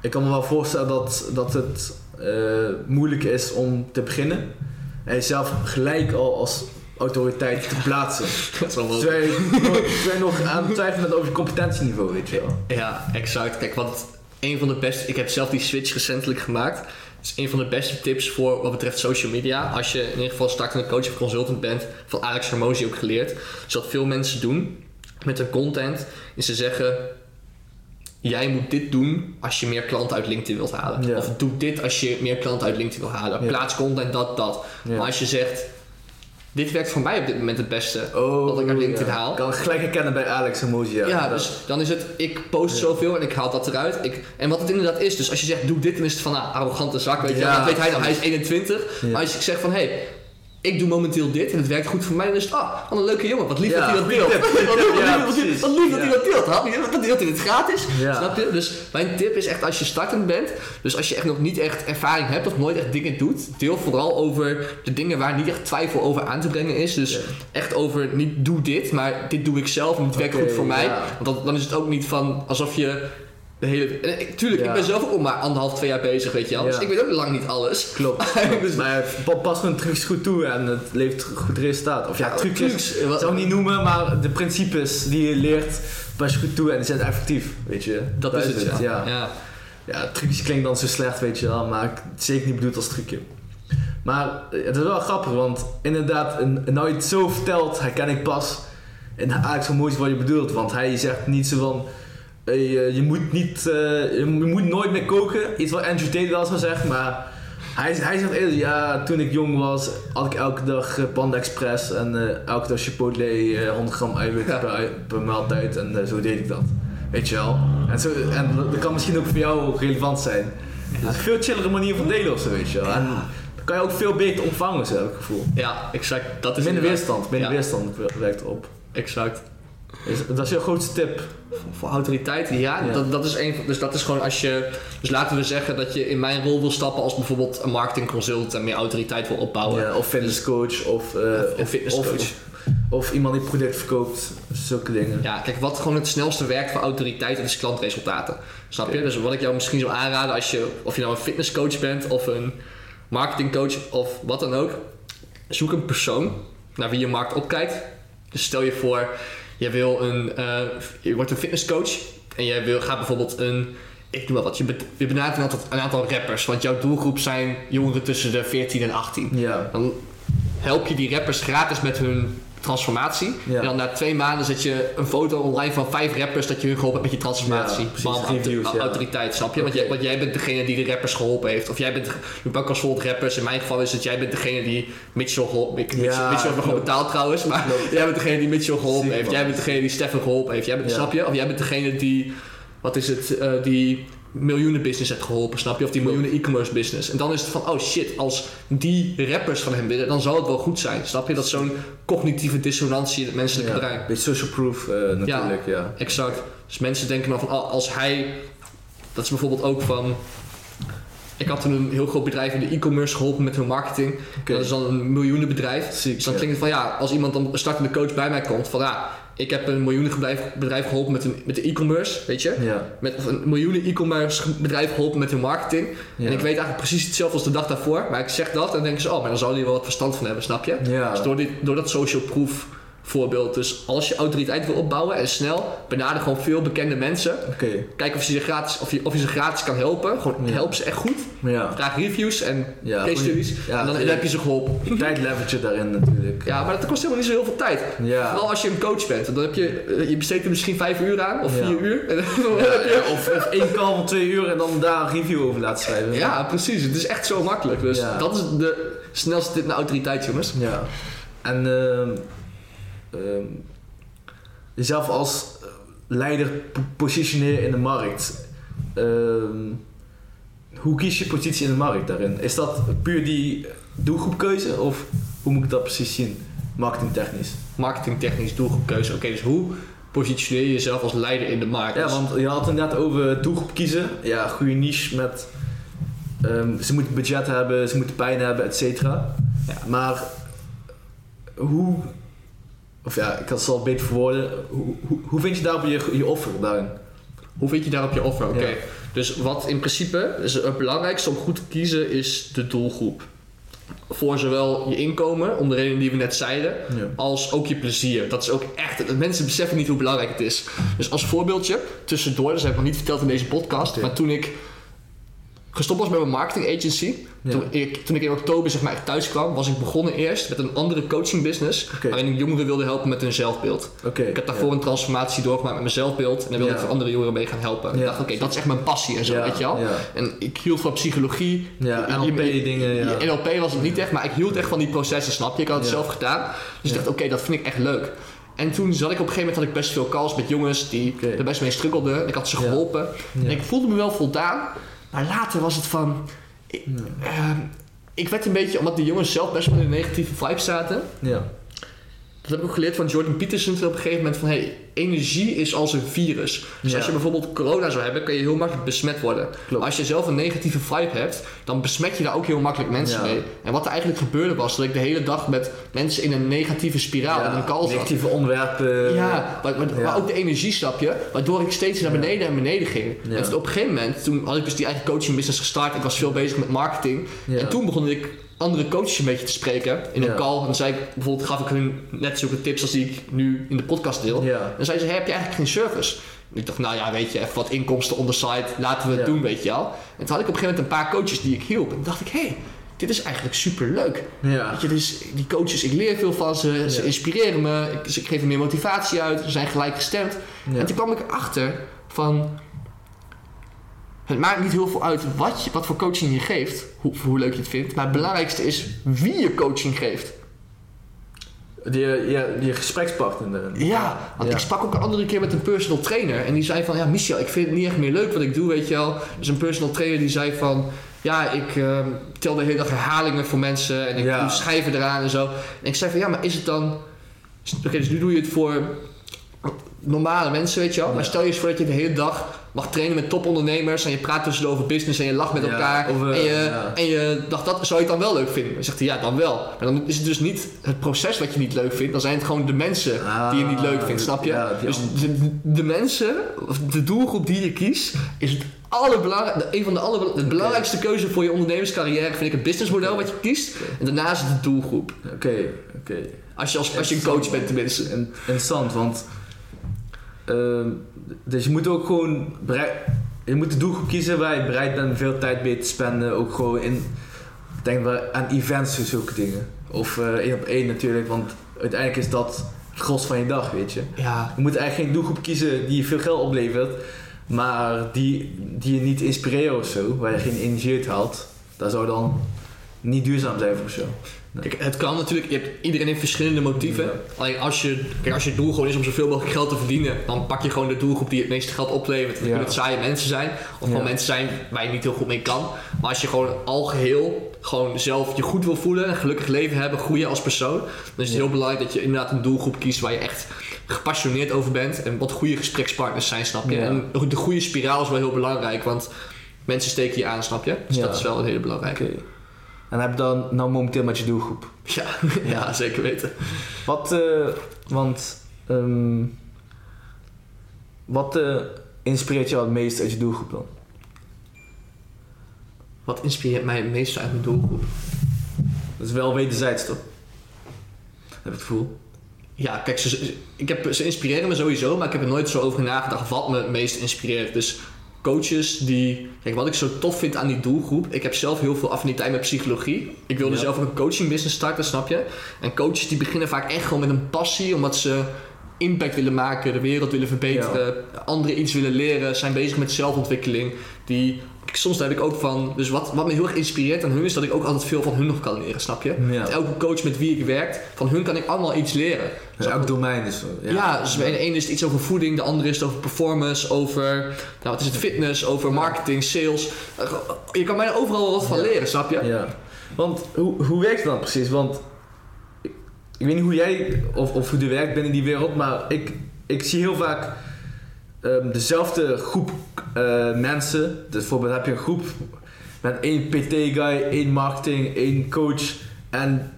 ik kan me wel voorstellen dat, dat het eh, moeilijk is om te beginnen en jezelf gelijk al als autoriteit te plaatsen. Dat is wel Terwijl nog aan het twijfelen over je competentieniveau, weet je wel. Ja, exact. Kijk, wat een van de beste... Ik heb zelf die switch recentelijk gemaakt. Het is een van de beste tips voor wat betreft social media. Als je in ieder geval startende coach of consultant bent, van Alex Hermosi ook geleerd. Dus wat veel mensen doen met hun content, is ze zeggen... Jij moet dit doen als je meer klanten uit LinkedIn wilt halen. Ja. Of doe dit als je meer klanten uit LinkedIn wil halen. Ja. Plaats content, dat, dat. Ja. Maar als je zegt... Dit werkt voor mij op dit moment het beste. Oh, wat ik uit LinkedIn ja. haal. Ik kan het gelijk herkennen bij Alex Emoji. Ja, Ja, dus dan is het, ik post Ja. zoveel en ik haal dat eruit. Ik, en wat het inderdaad is, dus als je zegt, doe dit, dan is het van, nou, arrogante zak, weet je. Dat weet hij nou, hij is 21. Ja. Maar als ik zeg van, hé, hey, ik doe momenteel dit en het werkt goed voor mij, dan is het, ah, wat een leuke jongen, wat lief Ja, dat hij dat deelt. Wat lief- wat lief- wat wat dat hij dat deelt? Dat deelt hij het gratis, snap je? Dus mijn tip is echt, als je startend bent, dus als je echt nog niet echt ervaring hebt of nooit echt dingen doet, deel vooral over de dingen waar niet echt twijfel over aan te brengen is. Dus echt over, niet doe dit, maar dit doe ik zelf en het werkt goed voor mij. Want dan, dan is het ook niet van alsof je de hele. ik- tuurlijk, Ja. ik ben zelf ook al maar anderhalf, twee jaar bezig, weet je wel. Dus ik weet ook lang niet alles. Klopt. Dus- maar pa- pas hun trucs goed toe en het levert goed resultaat. Of ja, Ja, trucjes. trucs, wat- zou ik niet noemen, maar de principes die je leert, pas je goed toe en die zijn effectief, weet je. Dat is het, ja. ja. ja. Ja, trucjes klinkt dan zo slecht, weet je wel, maar ik het is zeker niet bedoeld als trucje. Maar eh, het is wel grappig, want inderdaad, en nou je het zo vertelt, herken ik pas in Alex van Moois wat je bedoelt. Want hij zegt niet zo van, eh, je, je moet niet, eh, je, moet nooit meer koken. Iets wat Andrew Tate wel zou zeggen, maar hij, hij zegt eerder, ja, toen ik jong was, had ik elke dag eh, Panda Express en eh, elke dag Chipotle, eh, 100 gram eiwit Ja. per, per maaltijd en eh, zo deed ik dat. Weet je wel. En, zo, en dat kan misschien ook voor jou relevant zijn. Het is een veel chillere manier van delen of zo, weet je wel. En dan kan je ook veel beter ontvangen, zo heb ik het gevoel. Ja, exact. Dat is Minder weerstand, minder Ja. weerstand werkt erop. Exact. Dat is jouw grootste tip. Voor autoriteit, ja. Ja. Dat, dat is een dus dat is gewoon als je, dus laten we zeggen dat je in mijn rol wil stappen als bijvoorbeeld een marketingconsult en meer autoriteit wil opbouwen. Ja, of fitnesscoach of, eh, Een of, fitnesscoach. of, of iemand die product verkoopt. Zulke dingen. Ja, kijk, wat gewoon het snelste werkt voor autoriteit, is klantresultaten. Snap je? Dus wat ik jou misschien zou aanraden, als je, of je nou een fitnesscoach bent of een marketingcoach of wat dan ook, zoek een persoon naar wie je markt opkijkt. Dus stel je voor, je wil een, eh, je wordt een fitnesscoach en je wil, gaat bijvoorbeeld een, ik doe wel wat, je, be- je benadert een aantal, een aantal rappers, want jouw doelgroep zijn jongeren tussen de 14 en 18. Ja. Dan help je die rappers gratis met hun transformatie. Ja. En dan na twee maanden zet je een foto online van vijf rappers dat je hun geholpen hebt met je transformatie. Ja, precies, Bam, reviews, auto- ja. autoriteit, snap je? Want, jij, want jij bent degene die de rappers geholpen heeft. Of jij bent, je pakt als bijvoorbeeld rappers. In mijn geval is het jij bent degene die Mitchell geholpen Mitchell, Mitchell heeft me gewoon betaald trouwens. Maar jij bent degene die Mitchell geholpen heeft. Jij bent degene die Stefan geholpen heeft. Jij bent. Snap je? Of jij bent degene die, wat is het, eh, die miljoenen business hebt geholpen, snap je? Of die miljoenen e-commerce business. En dan is het van, oh shit, als die rappers van hem willen, dan zal het wel goed zijn. Snap je? Dat is zo'n cognitieve dissonantie in het menselijke Ja. brein. Beetje social proof eh, natuurlijk, ja. Exact. Dus mensen denken dan van, oh, als hij... Dat is bijvoorbeeld ook van... Ik had toen een heel groot bedrijf in de e-commerce geholpen met hun marketing. Dat is dan een miljoenenbedrijf. Ziek, Dus dan ja. klinkt het van ja, als iemand dan een startende coach bij mij komt, van ja, ik heb een miljoenenbedrijf bedrijf geholpen met, een, met de e-commerce, weet je? Ja. Met of een miljoenen e-commerce bedrijf geholpen met hun marketing. Ja. En ik weet eigenlijk precies hetzelfde als de dag daarvoor, maar ik zeg dat en dan denken ze, oh, maar dan zou die wel wat verstand van hebben, snap je? Ja. Dus door, dit, door dat social proof voorbeeld, dus als je autoriteit wil opbouwen en snel, benader gewoon veel bekende mensen. Kijk of je ze gratis, of je, of je ze gratis kan helpen. Gewoon Ja. help ze echt goed. Ja. Vraag reviews en Ja, case studies. ja, en dan, heb je ze geholpen. Tijd leverage daarin natuurlijk. Ja, maar dat kost helemaal niet zo heel veel tijd. Ja. Vooral als je een coach bent. Dan heb je, eh, je besteedt er misschien vijf uur aan, of vier uur. Je- of, of één call van twee uur en dan daar een review over laten schrijven. Ja, precies. Het is echt zo makkelijk. Dus dat is de snelste tip naar autoriteit, jongens. Ja. En ehm, ehm, jezelf als eh, leider po- positioneren in de markt. Ehm, hoe kies je positie in de markt daarin? Is dat puur die doelgroepkeuze of hoe moet ik dat precies zien? Marketingtechnisch. Marketingtechnisch doelgroepkeuze. Oké, dus hoe positioneer je jezelf als leider in de markt? Ja, want je had het net over doelgroep kiezen. Ja, goede niche met... ehm, ze moeten budget hebben, ze moeten pijn hebben, et cetera. Ja. Maar hoe... Of ja, ik kan het zal beter verwoorden. Hoe, hoe, hoe vind je daarop je, je offer daarin? Hoe vind je daarop je offer? Oké. Ja. Dus wat in principe is het belangrijkste om goed te kiezen is de doelgroep. Voor zowel je inkomen, om de reden die we net zeiden, Ja. als ook je plezier. Dat is ook echt, mensen beseffen niet hoe belangrijk het is. Dus als voorbeeldje, tussendoor, dat heb ik nog niet verteld in deze podcast, maar toen ik gestopt was met mijn marketing agency, Ja. toen, ik, toen ik in oktober zeg maar thuis kwam, was ik begonnen eerst met een andere coaching business, waarin ik jongeren wilde helpen met hun zelfbeeld. Ik heb daarvoor een transformatie doorgemaakt met mijn zelfbeeld en daar wilde Ja. ik voor andere jongeren mee gaan helpen. Ik dacht, oké, dat is echt mijn passie en zo, weet je wel. En ik hield van psychologie. ja Je- NLP je- dingen, ja. je- NLP was het niet echt, maar ik hield echt van die processen, snap je? Ik had het zelf gedaan. Dus ik dacht, oké, dat vind ik echt leuk. En toen zat ik op een gegeven moment had ik best veel calls met jongens die er best mee struggelden. Ik had ze geholpen. En ik voelde me wel voldaan. Maar later was het van... Ik, Ja. ehm, ik werd een beetje, omdat die jongens zelf best wel in een negatieve vibe zaten. Ja. Dat heb ik ook geleerd van Jordan Peterson op een gegeven moment van hey, energie is als een virus. Dus Ja. als je bijvoorbeeld corona zou hebben, kan je heel makkelijk besmet worden. Klopt. Als je zelf een negatieve vibe hebt, dan besmet je daar ook heel makkelijk mensen Ja. mee. En wat er eigenlijk gebeurde was dat ik de hele dag met mensen in een negatieve spiraal in een call zat. negatieve onderwerpen. Ja, maar, maar, Ja. maar ook de energie, snap je? Waardoor ik steeds naar beneden en beneden ging. En toen op een gegeven moment, toen had ik dus die eigen coaching business gestart. Ik was veel bezig met marketing. En toen begon ik andere coaches een beetje te spreken in een Ja. call. En dan zei ik, bijvoorbeeld gaf ik hun net zulke tips als die ik nu in de podcast deel. Ja. Dan zei ze, hey, heb je eigenlijk geen service? En ik dacht, nou ja, weet je, even wat inkomsten on the side, laten we het Ja. doen, weet je wel. En toen had ik op een gegeven moment een paar coaches die ik hielp. En toen dacht ik, hé, hey, dit is eigenlijk super leuk. Ja. Weet je, dus die coaches, ik leer veel van ze, ze inspireren me, ik, dus ik geef er meer motivatie uit, ze zijn gelijkgestemd. Ja. En toen kwam ik erachter van, het maakt niet heel veel uit wat, je, wat voor coaching je geeft, hoe, hoe leuk je het vindt, maar het belangrijkste is wie je coaching geeft. Die, ja, die gesprekspartner. Ja, want Ja. ik sprak ook een andere keer met een personal trainer en die zei van, ja Michel, ik vind het niet echt meer leuk wat ik doe, weet je wel. Dus een personal trainer die zei van, ja, ik ehm, tel de hele dag herhalingen voor mensen en ik Ja. doe schijven eraan en zo. En ik zei van, ja, maar is het dan, oké, dus nu doe je het voor normale mensen, weet je wel. Maar stel je eens voor dat je de hele dag mag trainen met topondernemers en je praat tussendoor over business en je lacht met Ja, elkaar. of, en, je, ja. en je dacht, dat zou je het dan wel leuk vinden? Dan zegt hij, ja, dan wel. Maar dan is het dus niet het proces wat je niet leuk vindt, dan zijn het gewoon de mensen die je niet leuk vindt, Ah, snap je? dus de, de mensen, of de doelgroep die je kiest, is het een van de aller, de belangrijkste keuze voor je ondernemerscarrière vind ik het businessmodel wat je kiest. En daarna is het de doelgroep. Oké, oké. Als je, als, als je een coach bent tenminste. In- Interessant, want... ehm, dus je moet ook gewoon... bereid- je moet de doelgroep kiezen waar je bereid bent veel tijd mee te spenden. Ook gewoon in... Denk maar aan events en zulke dingen. Of eh, één op één natuurlijk, want uiteindelijk is dat het gros van je dag, weet je. Ja, Je moet eigenlijk geen doelgroep kiezen die je veel geld oplevert, maar die, die je niet inspireren of zo, waar je geen energie uit haalt. Dat zou dan niet duurzaam zijn voor zo. Kijk, het kan natuurlijk, je hebt, iedereen heeft verschillende motieven. Ja. Alleen als je, kijk, als je doel gewoon is om zoveel mogelijk geld te verdienen, dan pak je gewoon de doelgroep die het meeste geld oplevert. Dat Ja. kunnen saaie mensen zijn, of gewoon Ja. mensen zijn waar je niet heel goed mee kan. Maar als je gewoon al geheel gewoon zelf je goed wil voelen, een gelukkig leven hebben, groeien als persoon, dan is het heel belangrijk dat je inderdaad een doelgroep kiest waar je echt gepassioneerd over bent en wat goede gesprekspartners zijn, snap je? En de goede spiraal is wel heel belangrijk, want mensen steken je aan, snap je? Dus dat is wel een hele belangrijke. En heb je dan nou momenteel met je doelgroep? Ja, ja, zeker weten. Wat, eh, want, ehm, wat eh, inspireert jou het meest uit je doelgroep dan? Wat inspireert mij het meest uit mijn doelgroep? Dat is wel wederzijds toch? Heb ik het gevoel. Ja, kijk, ze, ze- ik heb, ze inspireren me sowieso, maar ik heb er nooit zo over nagedacht wat me het meest inspireert. Dus coaches die... Kijk, wat ik zo tof vind aan die doelgroep... Ik heb zelf heel veel affiniteit met psychologie. Ik wilde Ja. zelf ook een coaching business starten, snap je? En coaches die beginnen vaak echt gewoon met een passie... omdat ze impact willen maken, de wereld willen verbeteren... anderen iets willen leren, zijn bezig met zelfontwikkeling. Die... Soms heb ik ook van... Dus wat, wat me heel erg inspireert aan hun... is dat ik ook altijd veel van hun nog kan leren, snap je? Ja. Elke coach met wie ik werk... van hun kan ik allemaal iets leren. Dus elk domein is zo. Ja, dus de ene is het iets over voeding, de andere is het over performance, over nou, wat is het, fitness, over marketing, sales. Eh, Je kan mij overal wat van Ja. leren, snap je? Ja. Want hoe, hoe werkt het dan precies? Want ik, ik weet niet hoe jij of, of hoe je werkt binnen die wereld, maar ik, ik zie heel vaak ehm, dezelfde groep eh, mensen. Dus bijvoorbeeld heb je een groep met één PT-guy, één marketing, één coach. En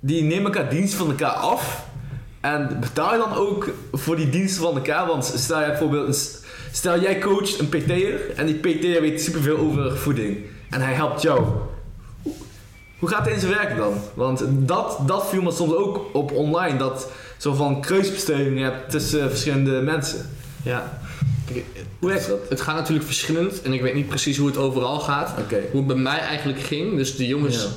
die nemen elkaar diensten van elkaar af. En betaal je dan ook voor die diensten van elkaar? Want stel jij bijvoorbeeld, stel jij coacht een PT'er en die PT'er weet superveel over voeding. En hij helpt jou. Hoe gaat het in zijn werk dan? Want dat, dat viel me soms ook op online. Dat zo van kruisbestuiving hebt tussen verschillende mensen. Ja. Hoe werkt dat? het gaat natuurlijk verschillend en ik weet niet precies hoe het overal gaat. Hoe het bij mij eigenlijk ging, dus de jongens Ja.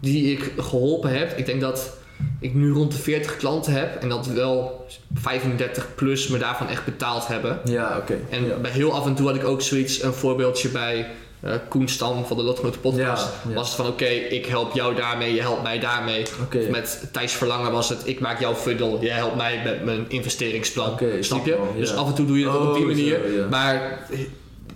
die ik geholpen heb, ik denk dat ik nu rond de 40 klanten heb en dat wel 35 plus me daarvan echt betaald hebben. Ja, oké. En ja. bij heel af en toe had ik ook zoiets, een voorbeeldje bij eh Koen Stam van de Lotgenoten podcast. Ja, ja. Was het van oké, ik help jou daarmee, je helpt mij daarmee. Met Thijs Verlangen was het, ik maak jouw funnel, jij helpt mij met mijn investeringsplan. Snap je? man. Dus af en toe doe je dat op die Oh, manier. zo. Maar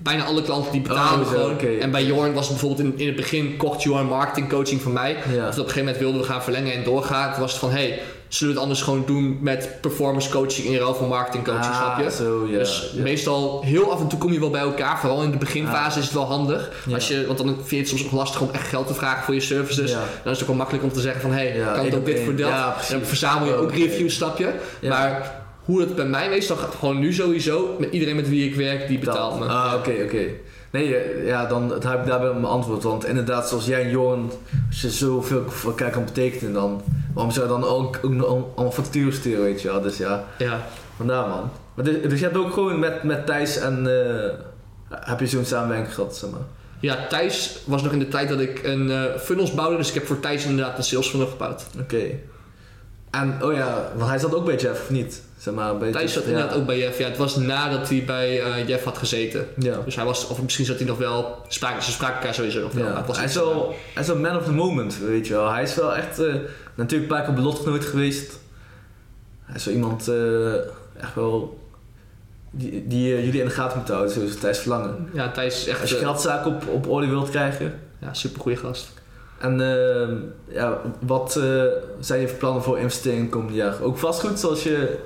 bijna alle klanten die betalen Oh, gewoon. En bij Jorn was het bijvoorbeeld in, in het begin kocht Jorn marketing coaching van mij. Ja. Dus op een gegeven moment wilden we gaan verlengen en doorgaan. Toen was het van hey, zullen we het anders gewoon doen met performance coaching in ruil van marketing coaching, Ah, snap je? Zo, ja. dus meestal, heel af en toe kom je wel bij elkaar. Vooral in de beginfase Ah. is het wel handig. Als je, want dan vind je het soms ook lastig om echt geld te vragen voor je services. Dan is het ook wel makkelijk om te zeggen van... hé, hey, Ja, kan het ook dit voor dat? En dan verzamel je ook reviews, snap je? Ja. Maar hoe het bij mij meestal gaat, gewoon nu sowieso... met iedereen met wie ik werk, die betaalt me. Ah, oké, oké. Nee, eh, ja, dan het heb ik daarbij mijn antwoord. Want inderdaad, zoals jij en Johan, als je zoveel voor elkaar kan betekenen, dan waarom zou je dan ook, ook allemaal sturen, weet je wel? Dus ja, Ja. vandaar man. Maar dus, dus je hebt ook gewoon met, met Thijs en eh, heb je zo'n samenwerking gehad, zeg maar. ja, Thijs was nog in de tijd dat ik een eh, funnels bouwde. Dus ik heb voor Thijs inderdaad een sales funnel gebouwd. Oké. En, oh ja, want hij zat ook bij Jeff, of niet? Zeg maar, bij Thijs zat ja. inderdaad ook bij Jeff. Ja, het was nadat hij bij eh, Jeff had gezeten. Ja. Dus hij was, of misschien zat hij nog wel, spraken, ze spraken elkaar sowieso nog wel. Ja, was hij, is wel, hij is wel man of the moment, weet je wel. Hij is wel echt, eh, natuurlijk een paar keer belotgenoot geweest. Hij is wel iemand, eh, echt wel, die, die jullie in de gaten moeten houden, zoals Thijs Verlangen. Ja, Thijs is echt Als je geldzaken op, op orde wilt krijgen. ja, super goede gast. En ehm, ja, wat zijn je plannen voor investeringen komend jaar? Ook vastgoed, zoals je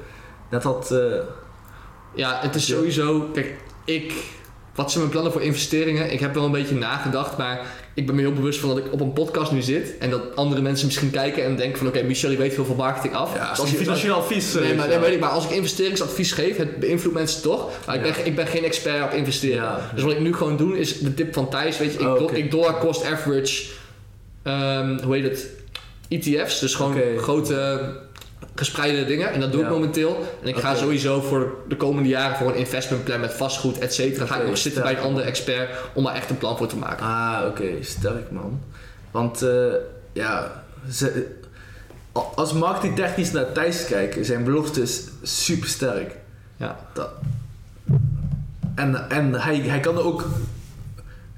net had... eh, Ja, het is sowieso. Kijk, ik. Wat zijn mijn plannen voor investeringen? Ik heb wel een beetje nagedacht, maar ik ben me heel bewust van dat ik op een podcast nu zit. En dat andere mensen misschien kijken en denken van oké, Michel die weet veel van marketing af. ja, Dus als je- financieel advies... eh, Nee, maar, nee, weet ik, maar als ik investeringsadvies geef, het beïnvloedt mensen toch. Maar ik, Ja. ben, ik ben geen expert op investeren. Ja. Dus wat ik nu gewoon doe, is de tip van Thijs. Weet je, ik, Oh, ik dollar cost average, ehm, hoe heet het? ETF's, dus gewoon grote gespreide dingen. En dat doe ik Ja. momenteel. En ik ga sowieso voor de komende jaren voor een investmentplan met vastgoed, et cetera. Ga ik nog zitten bij een andere expert om daar echt een plan voor te maken. Ah, oké, sterk man. Want eh, ja, ze, als marketingtechnisch naar Thijs kijken, zijn beloftes super sterk. Ja. En, en hij, hij kan er ook,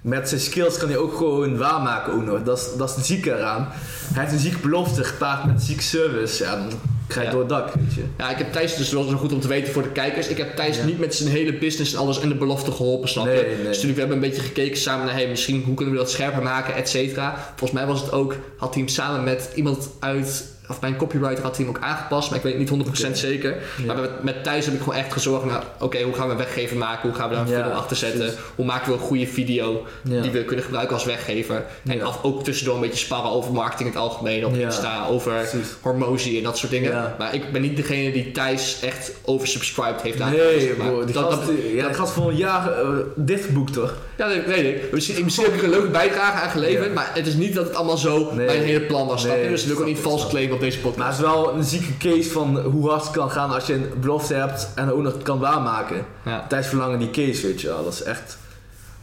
met zijn skills kan hij ook gewoon waarmaken ook nog. Dat is, dat is het zieke eraan. Hij heeft een zieke belofte gepaard met een zieke service. Ja, dan ga je Ja. door het dak, weet je. Ja, ik heb Thijs dus wel zo goed om te weten voor de kijkers. Ik heb Thijs Ja. niet met zijn hele business en alles en de belofte geholpen, snap je? Nee, nee. Dus natuurlijk, we hebben een beetje gekeken samen naar, hey, misschien hoe kunnen we dat scherper maken, et cetera. Volgens mij was het ook, had hij hem samen met iemand uit, of mijn copywriter had hij hem ook aangepast, maar ik weet het niet 100% Oké. zeker. Ja. Maar met, met Thijs heb ik gewoon echt gezorgd naar, oké, hoe gaan we weggever maken? Hoe gaan we daar een Ja, funnel achter zetten? precies. Hoe maken we een goede video Ja. die we kunnen gebruiken als weggever? En af, ook tussendoor een beetje sparren over marketing in het algemeen, op. Insta, over Precies. hormozie en dat soort dingen. Maar ik ben niet degene die Thijs echt oversubscribed heeft aan Nee, bro, die dat- gast, dat- ja, gast van een jaar uh, dichtgeboekt toch? Ja, nee, nee, nee. Misschien, misschien heb ik een leuke bijdrage aan geleverd, Ja. maar het is niet dat het allemaal zo Nee. bij een hele plan was. Nee, dus ik wil ook niet ik, vals claimen op deze Maar podcast. het is wel een zieke case van hoe hard het kan gaan als je een belofte hebt en ook nog kan waarmaken. Ja, Thijs Verlangen die case, weet je wel. Dat is echt,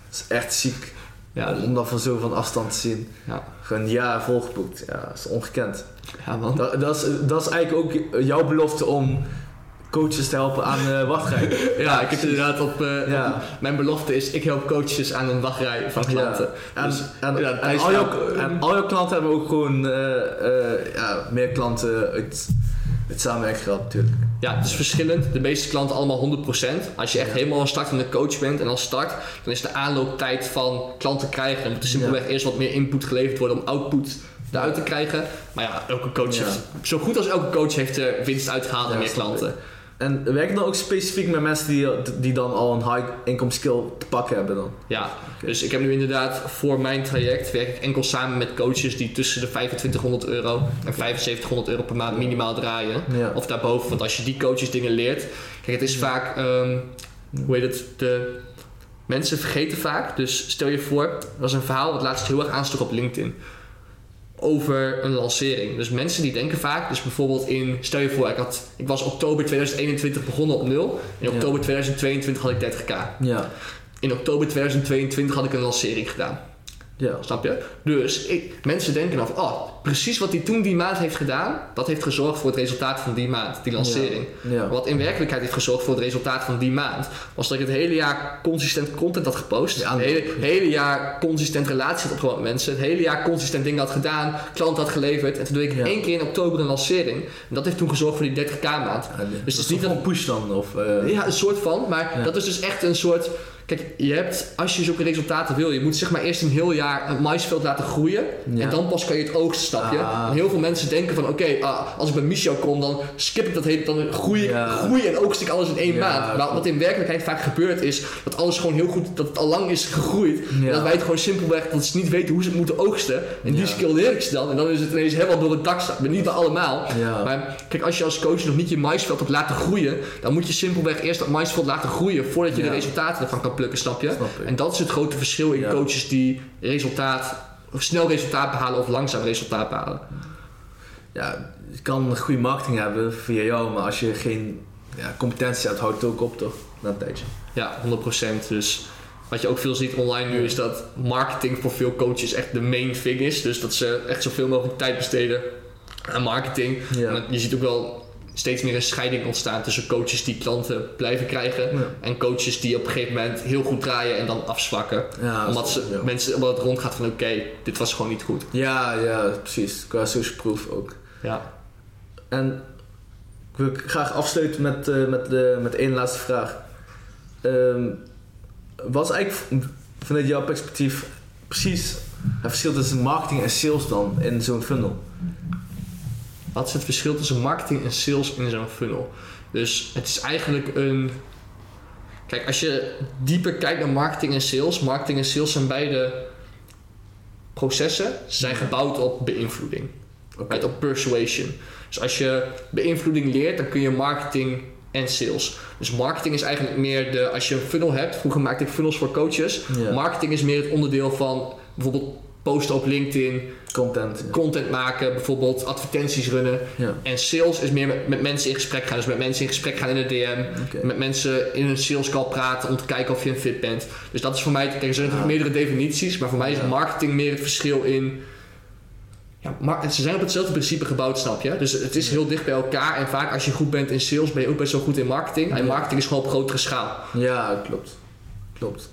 dat is echt ziek ja, om dat van zo van afstand te zien. ja. Gewoon een jaar volgeboekt. Ja, dat is ongekend. ja man. Dat, dat, is, dat is eigenlijk ook jouw belofte om coaches te helpen aan eh wachtrij. Ja, ik heb inderdaad op, eh, Ja. op- Mijn belofte is, ik help coaches aan een wachtrij van klanten. En, Dus, en, ja, en, al jouw, en al jouw klanten hebben ook gewoon eh, ja, meer klanten uit het samenwerken gehad natuurlijk. Ja, het is verschillend. De meeste klanten allemaal 100%. Als je echt helemaal een startende coach bent en als start, dan is de aanlooptijd van klanten krijgen. Dan moet er simpelweg eerst wat meer input geleverd worden om output eruit te krijgen. Maar ja, elke coach heeft, zo goed als elke coach heeft er winst uitgehaald en meer klanten. En werk je dan ook specifiek met mensen die, die dan al een high income skill te pakken hebben dan? Ja, dus ik heb nu inderdaad voor mijn traject werk ik enkel samen met coaches die tussen de 2500 euro en 7500 euro per maand minimaal draaien. Ja. Of daarboven, want als je die coaches dingen leert. Kijk, het is vaak, ehm, hoe heet het, de mensen vergeten vaak. Dus stel je voor, er was een verhaal wat laatst heel erg aanstok op LinkedIn. Over een lancering. Dus mensen die denken vaak, dus bijvoorbeeld in, stel je voor, ik, had, ik was oktober 2021 begonnen op nul. In Ja. oktober 2022 had ik 30k. Ja. In oktober 2022 had ik een lancering gedaan. Ja. Snap je? Dus ik, mensen denken dan van, oh, precies wat hij toen die maand heeft gedaan, dat heeft gezorgd voor het resultaat van die maand, die lancering. Ja. Wat in werkelijkheid heeft gezorgd voor het resultaat van die maand, was dat ik het hele jaar consistent content had gepost. Ja, het hele, hele jaar consistent relatie had opgebouwd met mensen. Het hele jaar consistent dingen had gedaan, klanten had geleverd. En toen deed ik één keer in oktober een lancering. En dat heeft toen gezorgd voor die 30k maand. Dus het is niet een push dan? Of, eh, Ja, een soort van. Maar dat is dus echt een soort... Kijk, je hebt, als je zulke resultaten wil, je moet zeg maar eerst een heel jaar een maisveld laten groeien. Ja. En dan pas kan je het oogsten, snap je? Ah. En heel veel mensen denken van, oké, ah, als ik bij Michel kom, dan skip ik dat hele, dan groei, Ja. groei en oogst ik alles in één Ja, maand. Maar wat in werkelijkheid vaak gebeurt is, dat alles gewoon heel goed, dat het al lang is gegroeid. En dat wij het gewoon simpelweg, dat ze niet weten hoe ze het moeten oogsten. En die skill leer ik ze dan. En dan is het ineens helemaal door het dak staan. Maar niet bij allemaal. Maar kijk, als je als coach nog niet je maisveld hebt laten groeien, dan moet je simpelweg eerst dat maisveld laten groeien voordat je de resultaten ervan kan plukken, snap je? Snap. En dat is het grote verschil in Ja. coaches die resultaat, of snel resultaat behalen of langzaam resultaat behalen. ja, je kan een goede marketing hebben via jou, maar als je geen ja, competentie hebt, houdt het ook op toch? Na een tijdje. Ja, 100%. Dus wat je ook veel ziet online nu is dat marketing voor veel coaches echt de main thing is. Dus dat ze echt zoveel mogelijk tijd besteden aan marketing. Ja. En je ziet ook wel steeds meer een scheiding ontstaan tussen coaches die klanten blijven krijgen. Ja. En coaches die op een gegeven moment heel goed draaien en dan afzwakken. Ja, omdat, dat ze, ja. mensen, omdat het rondgaat van oké, dit was gewoon niet goed. Ja, ja, precies. Qua proof ook. Ja. En ik wil graag afsluiten met, eh, met, de, met één laatste vraag. Ehm, wat is eigenlijk vanuit jouw perspectief precies het verschil tussen marketing en sales dan in zo'n funnel? Wat is het verschil tussen marketing en sales in zo'n funnel? Dus het is eigenlijk een. Kijk, als je dieper kijkt naar marketing en sales, marketing en sales zijn beide processen. Ze zijn gebouwd op beïnvloeding, right, op persuasion. Dus als je beïnvloeding leert, dan kun je marketing en sales. Dus marketing is eigenlijk meer de, als je een funnel hebt, vroeger maakte ik funnels voor coaches. Marketing is meer het onderdeel van bijvoorbeeld posten op LinkedIn, Content. ja. content maken, bijvoorbeeld advertenties runnen. Ja. En sales is meer met, met mensen in gesprek gaan. Dus met mensen in gesprek gaan in de DM. Met mensen in een sales call praten om te kijken of je een fit bent. Dus dat is voor mij, kijk, er zijn natuurlijk Ja. meerdere definities, maar voor mij is marketing meer het verschil in. Ja, maar ze zijn op hetzelfde principe gebouwd, snap je? Dus het is heel dicht bij elkaar. En vaak als je goed bent in sales, ben je ook best wel goed in marketing. En marketing is gewoon op grotere schaal. Ja, klopt. Klopt.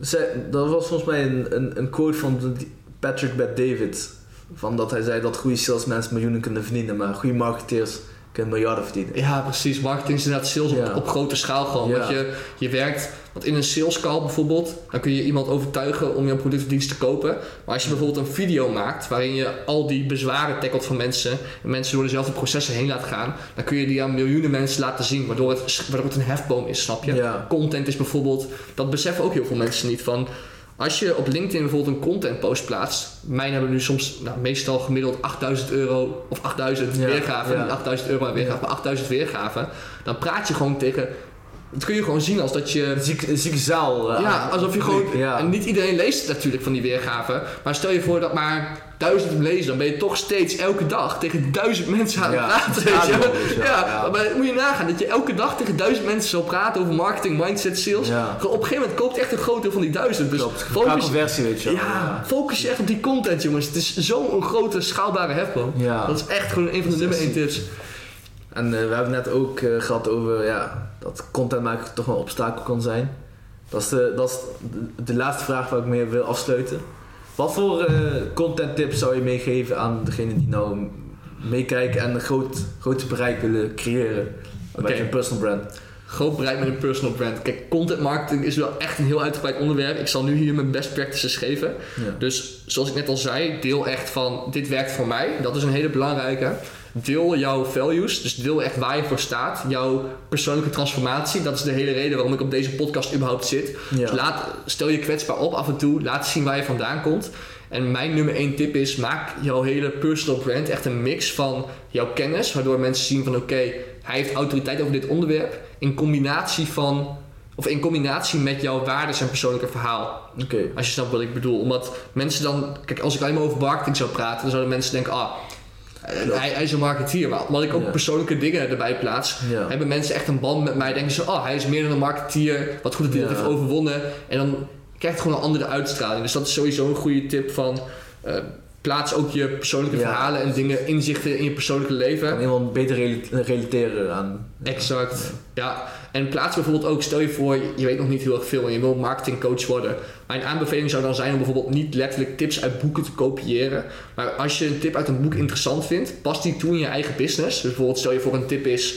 Zij, dat was volgens mij een, een, een quote van Patrick Bet David. Van dat hij zei dat goede salesmensen miljoenen kunnen verdienen, maar goede marketeers kunnen miljarden verdienen. Ja, precies. Marketing is inderdaad sales op, grote schaal gewoon. Ja. Want je, je werkt, want in een sales call bijvoorbeeld, dan kun je iemand overtuigen om jouw product of dienst te kopen. Maar als je bijvoorbeeld een video maakt waarin je al die bezwaren tackelt van mensen en mensen door dezelfde processen heen laat gaan, dan kun je die aan miljoenen mensen laten zien, waardoor het, waardoor het een hefboom is, snap je? Ja. Content is bijvoorbeeld, dat beseffen ook heel veel mensen niet van. Als je op LinkedIn bijvoorbeeld een content post plaatst, mijn hebben nu soms nou, meestal gemiddeld 8000 euro of 8000 Ja, weergaven, ja. niet 8000 euro aan weergaven, maar 8000 weergaven, dan praat je gewoon tegen. Dat kun je gewoon zien als dat je. Een zieke, zaal. eh, Ja, alsof je gewoon. Ja. En niet iedereen leest het natuurlijk van die weergaven. Maar stel je voor dat maar duizend hem lezen, dan ben je toch steeds elke dag tegen duizend mensen aan het Ja, praten. Weet je? Ja, ja. maar moet je nagaan dat je elke dag tegen duizend mensen zal praten over marketing, mindset, sales. Op een gegeven moment koopt echt een groot deel van die duizend. Dus Klopt. Focus, conversie, weet je ja, focus je echt op die content, jongens. Het is zo'n grote schaalbare hefboom. Ja. Dat is echt gewoon een van de nummer 1 tips. En eh, we hebben net ook eh, gehad over ja, dat content maken toch wel een obstakel kan zijn. Dat is, de, dat is de, laatste vraag waar ik mee wil afsluiten. Wat voor eh, content tips zou je meegeven aan degene die nou meekijken en een groot, groot bereik willen creëren met je personal brand? Groot bereik met een personal brand. Kijk, content marketing is wel echt een heel uitgebreid onderwerp. Ik zal nu hier mijn best practices geven. Ja. Dus zoals ik net al zei, deel echt van dit werkt voor mij. Dat is een hele belangrijke. Deel jouw values, dus deel echt waar je voor staat. Jouw persoonlijke transformatie. Dat is de hele reden waarom ik op deze podcast überhaupt zit. Ja. Dus laat, stel je kwetsbaar op af en toe. Laat zien waar je vandaan komt. En mijn nummer één tip is: maak jouw hele personal brand echt een mix van jouw kennis, waardoor mensen zien van oké, hij heeft autoriteit over dit onderwerp. In combinatie van, of in combinatie met jouw waarden en persoonlijke verhaal. Oké. Als je snapt wat ik bedoel. Omdat mensen dan, kijk, als ik alleen maar over marketing zou praten, dan zouden mensen denken: ah, hij, hij is een marketeer. Maar omdat ik ook Ja. persoonlijke dingen erbij plaats, Ja. hebben mensen echt een band met mij. Denken ze: oh, hij is meer dan een marketeer. Wat goed dat hij dat heeft overwonnen. En dan krijgt het gewoon een andere uitstraling. Dus dat is sowieso een goede tip van. eh, plaats ook je persoonlijke Ja. verhalen en dingen, inzichten in je persoonlijke leven. Kan iemand beter rela- relateren aan. Exact. Ja, en plaats bijvoorbeeld ook, stel je voor, je weet nog niet heel erg veel en je wil marketingcoach worden. Mijn aanbeveling zou dan zijn om bijvoorbeeld niet letterlijk tips uit boeken te kopiëren. Maar als je een tip uit een boek interessant vindt, pas die toe in je eigen business. Dus bijvoorbeeld stel je voor een tip is,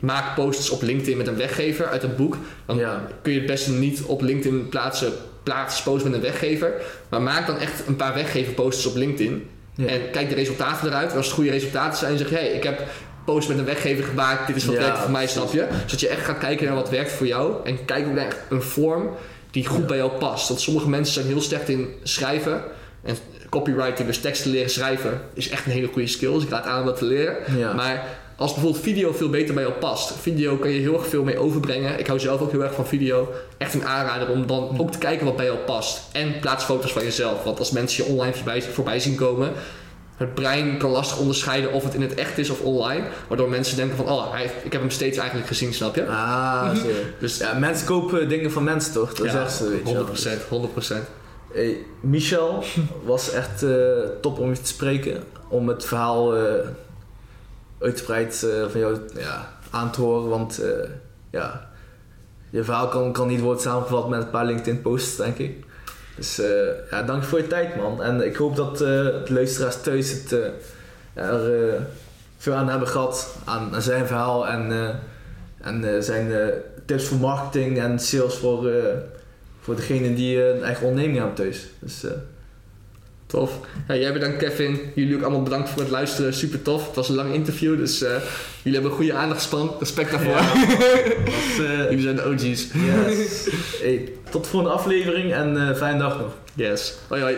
maak posts op LinkedIn met een weggever uit een boek. Dan Ja. kun je het beste niet op LinkedIn plaatsen, plaats posts met een weggever. Maar maak dan echt een paar weggever posts op LinkedIn. Ja. En kijk de resultaten eruit. En als het goede resultaten zijn, zeg je: hey, ik heb post met een weggever gemaakt. Dit is wat Ja, werkt voor mij, snap je? Zodat je echt gaat kijken naar wat werkt voor jou. En kijk ook naar een vorm die goed Ja. bij jou past. Want sommige mensen zijn heel slecht in schrijven. En copywriting, dus teksten leren schrijven, is echt een hele goede skill. Dus ik raad aan om dat te leren. Maar als bijvoorbeeld video veel beter bij jou past. Video kan je heel erg veel mee overbrengen. Ik hou zelf ook heel erg van video. Echt een aanrader om dan ook te kijken wat bij jou past. En plaats foto's van jezelf. Want als mensen je online voorbij, voorbij zien komen... Het brein kan lastig onderscheiden of het in het echt is of online. Waardoor mensen denken van, oh, hij, ik heb hem steeds eigenlijk gezien, snap je? Ah, zo. Dus Ja, mensen kopen dingen van mensen toch? Dat ja, zeggen ze, weet je wel. 100%, 100%. Hey, Michel was echt eh, top om je te spreken. Om het verhaal eh uitgebreid eh, van jou ja, aan te horen. Want eh, ja, je verhaal kan, kan niet worden samengevat met een paar LinkedIn posts, denk ik. Dus eh, ja, dank voor je tijd, man. En ik hoop dat de luisteraars thuis het, er veel aan hebben gehad. Aan, zijn verhaal en, en zijn tips voor marketing en sales voor, voor degene die een eigen onderneming hebben thuis. Dus Tof. Ja, jij bedankt Kevin. Jullie ook allemaal bedankt voor het luisteren. Super tof. Het was een lang interview, dus eh, jullie hebben een goede aandachtspan. Respect daarvoor. Was, eh, jullie zijn de OG's. yes. hey, tot de volgende aflevering en eh fijne dag nog. Yes. Hoi hoi.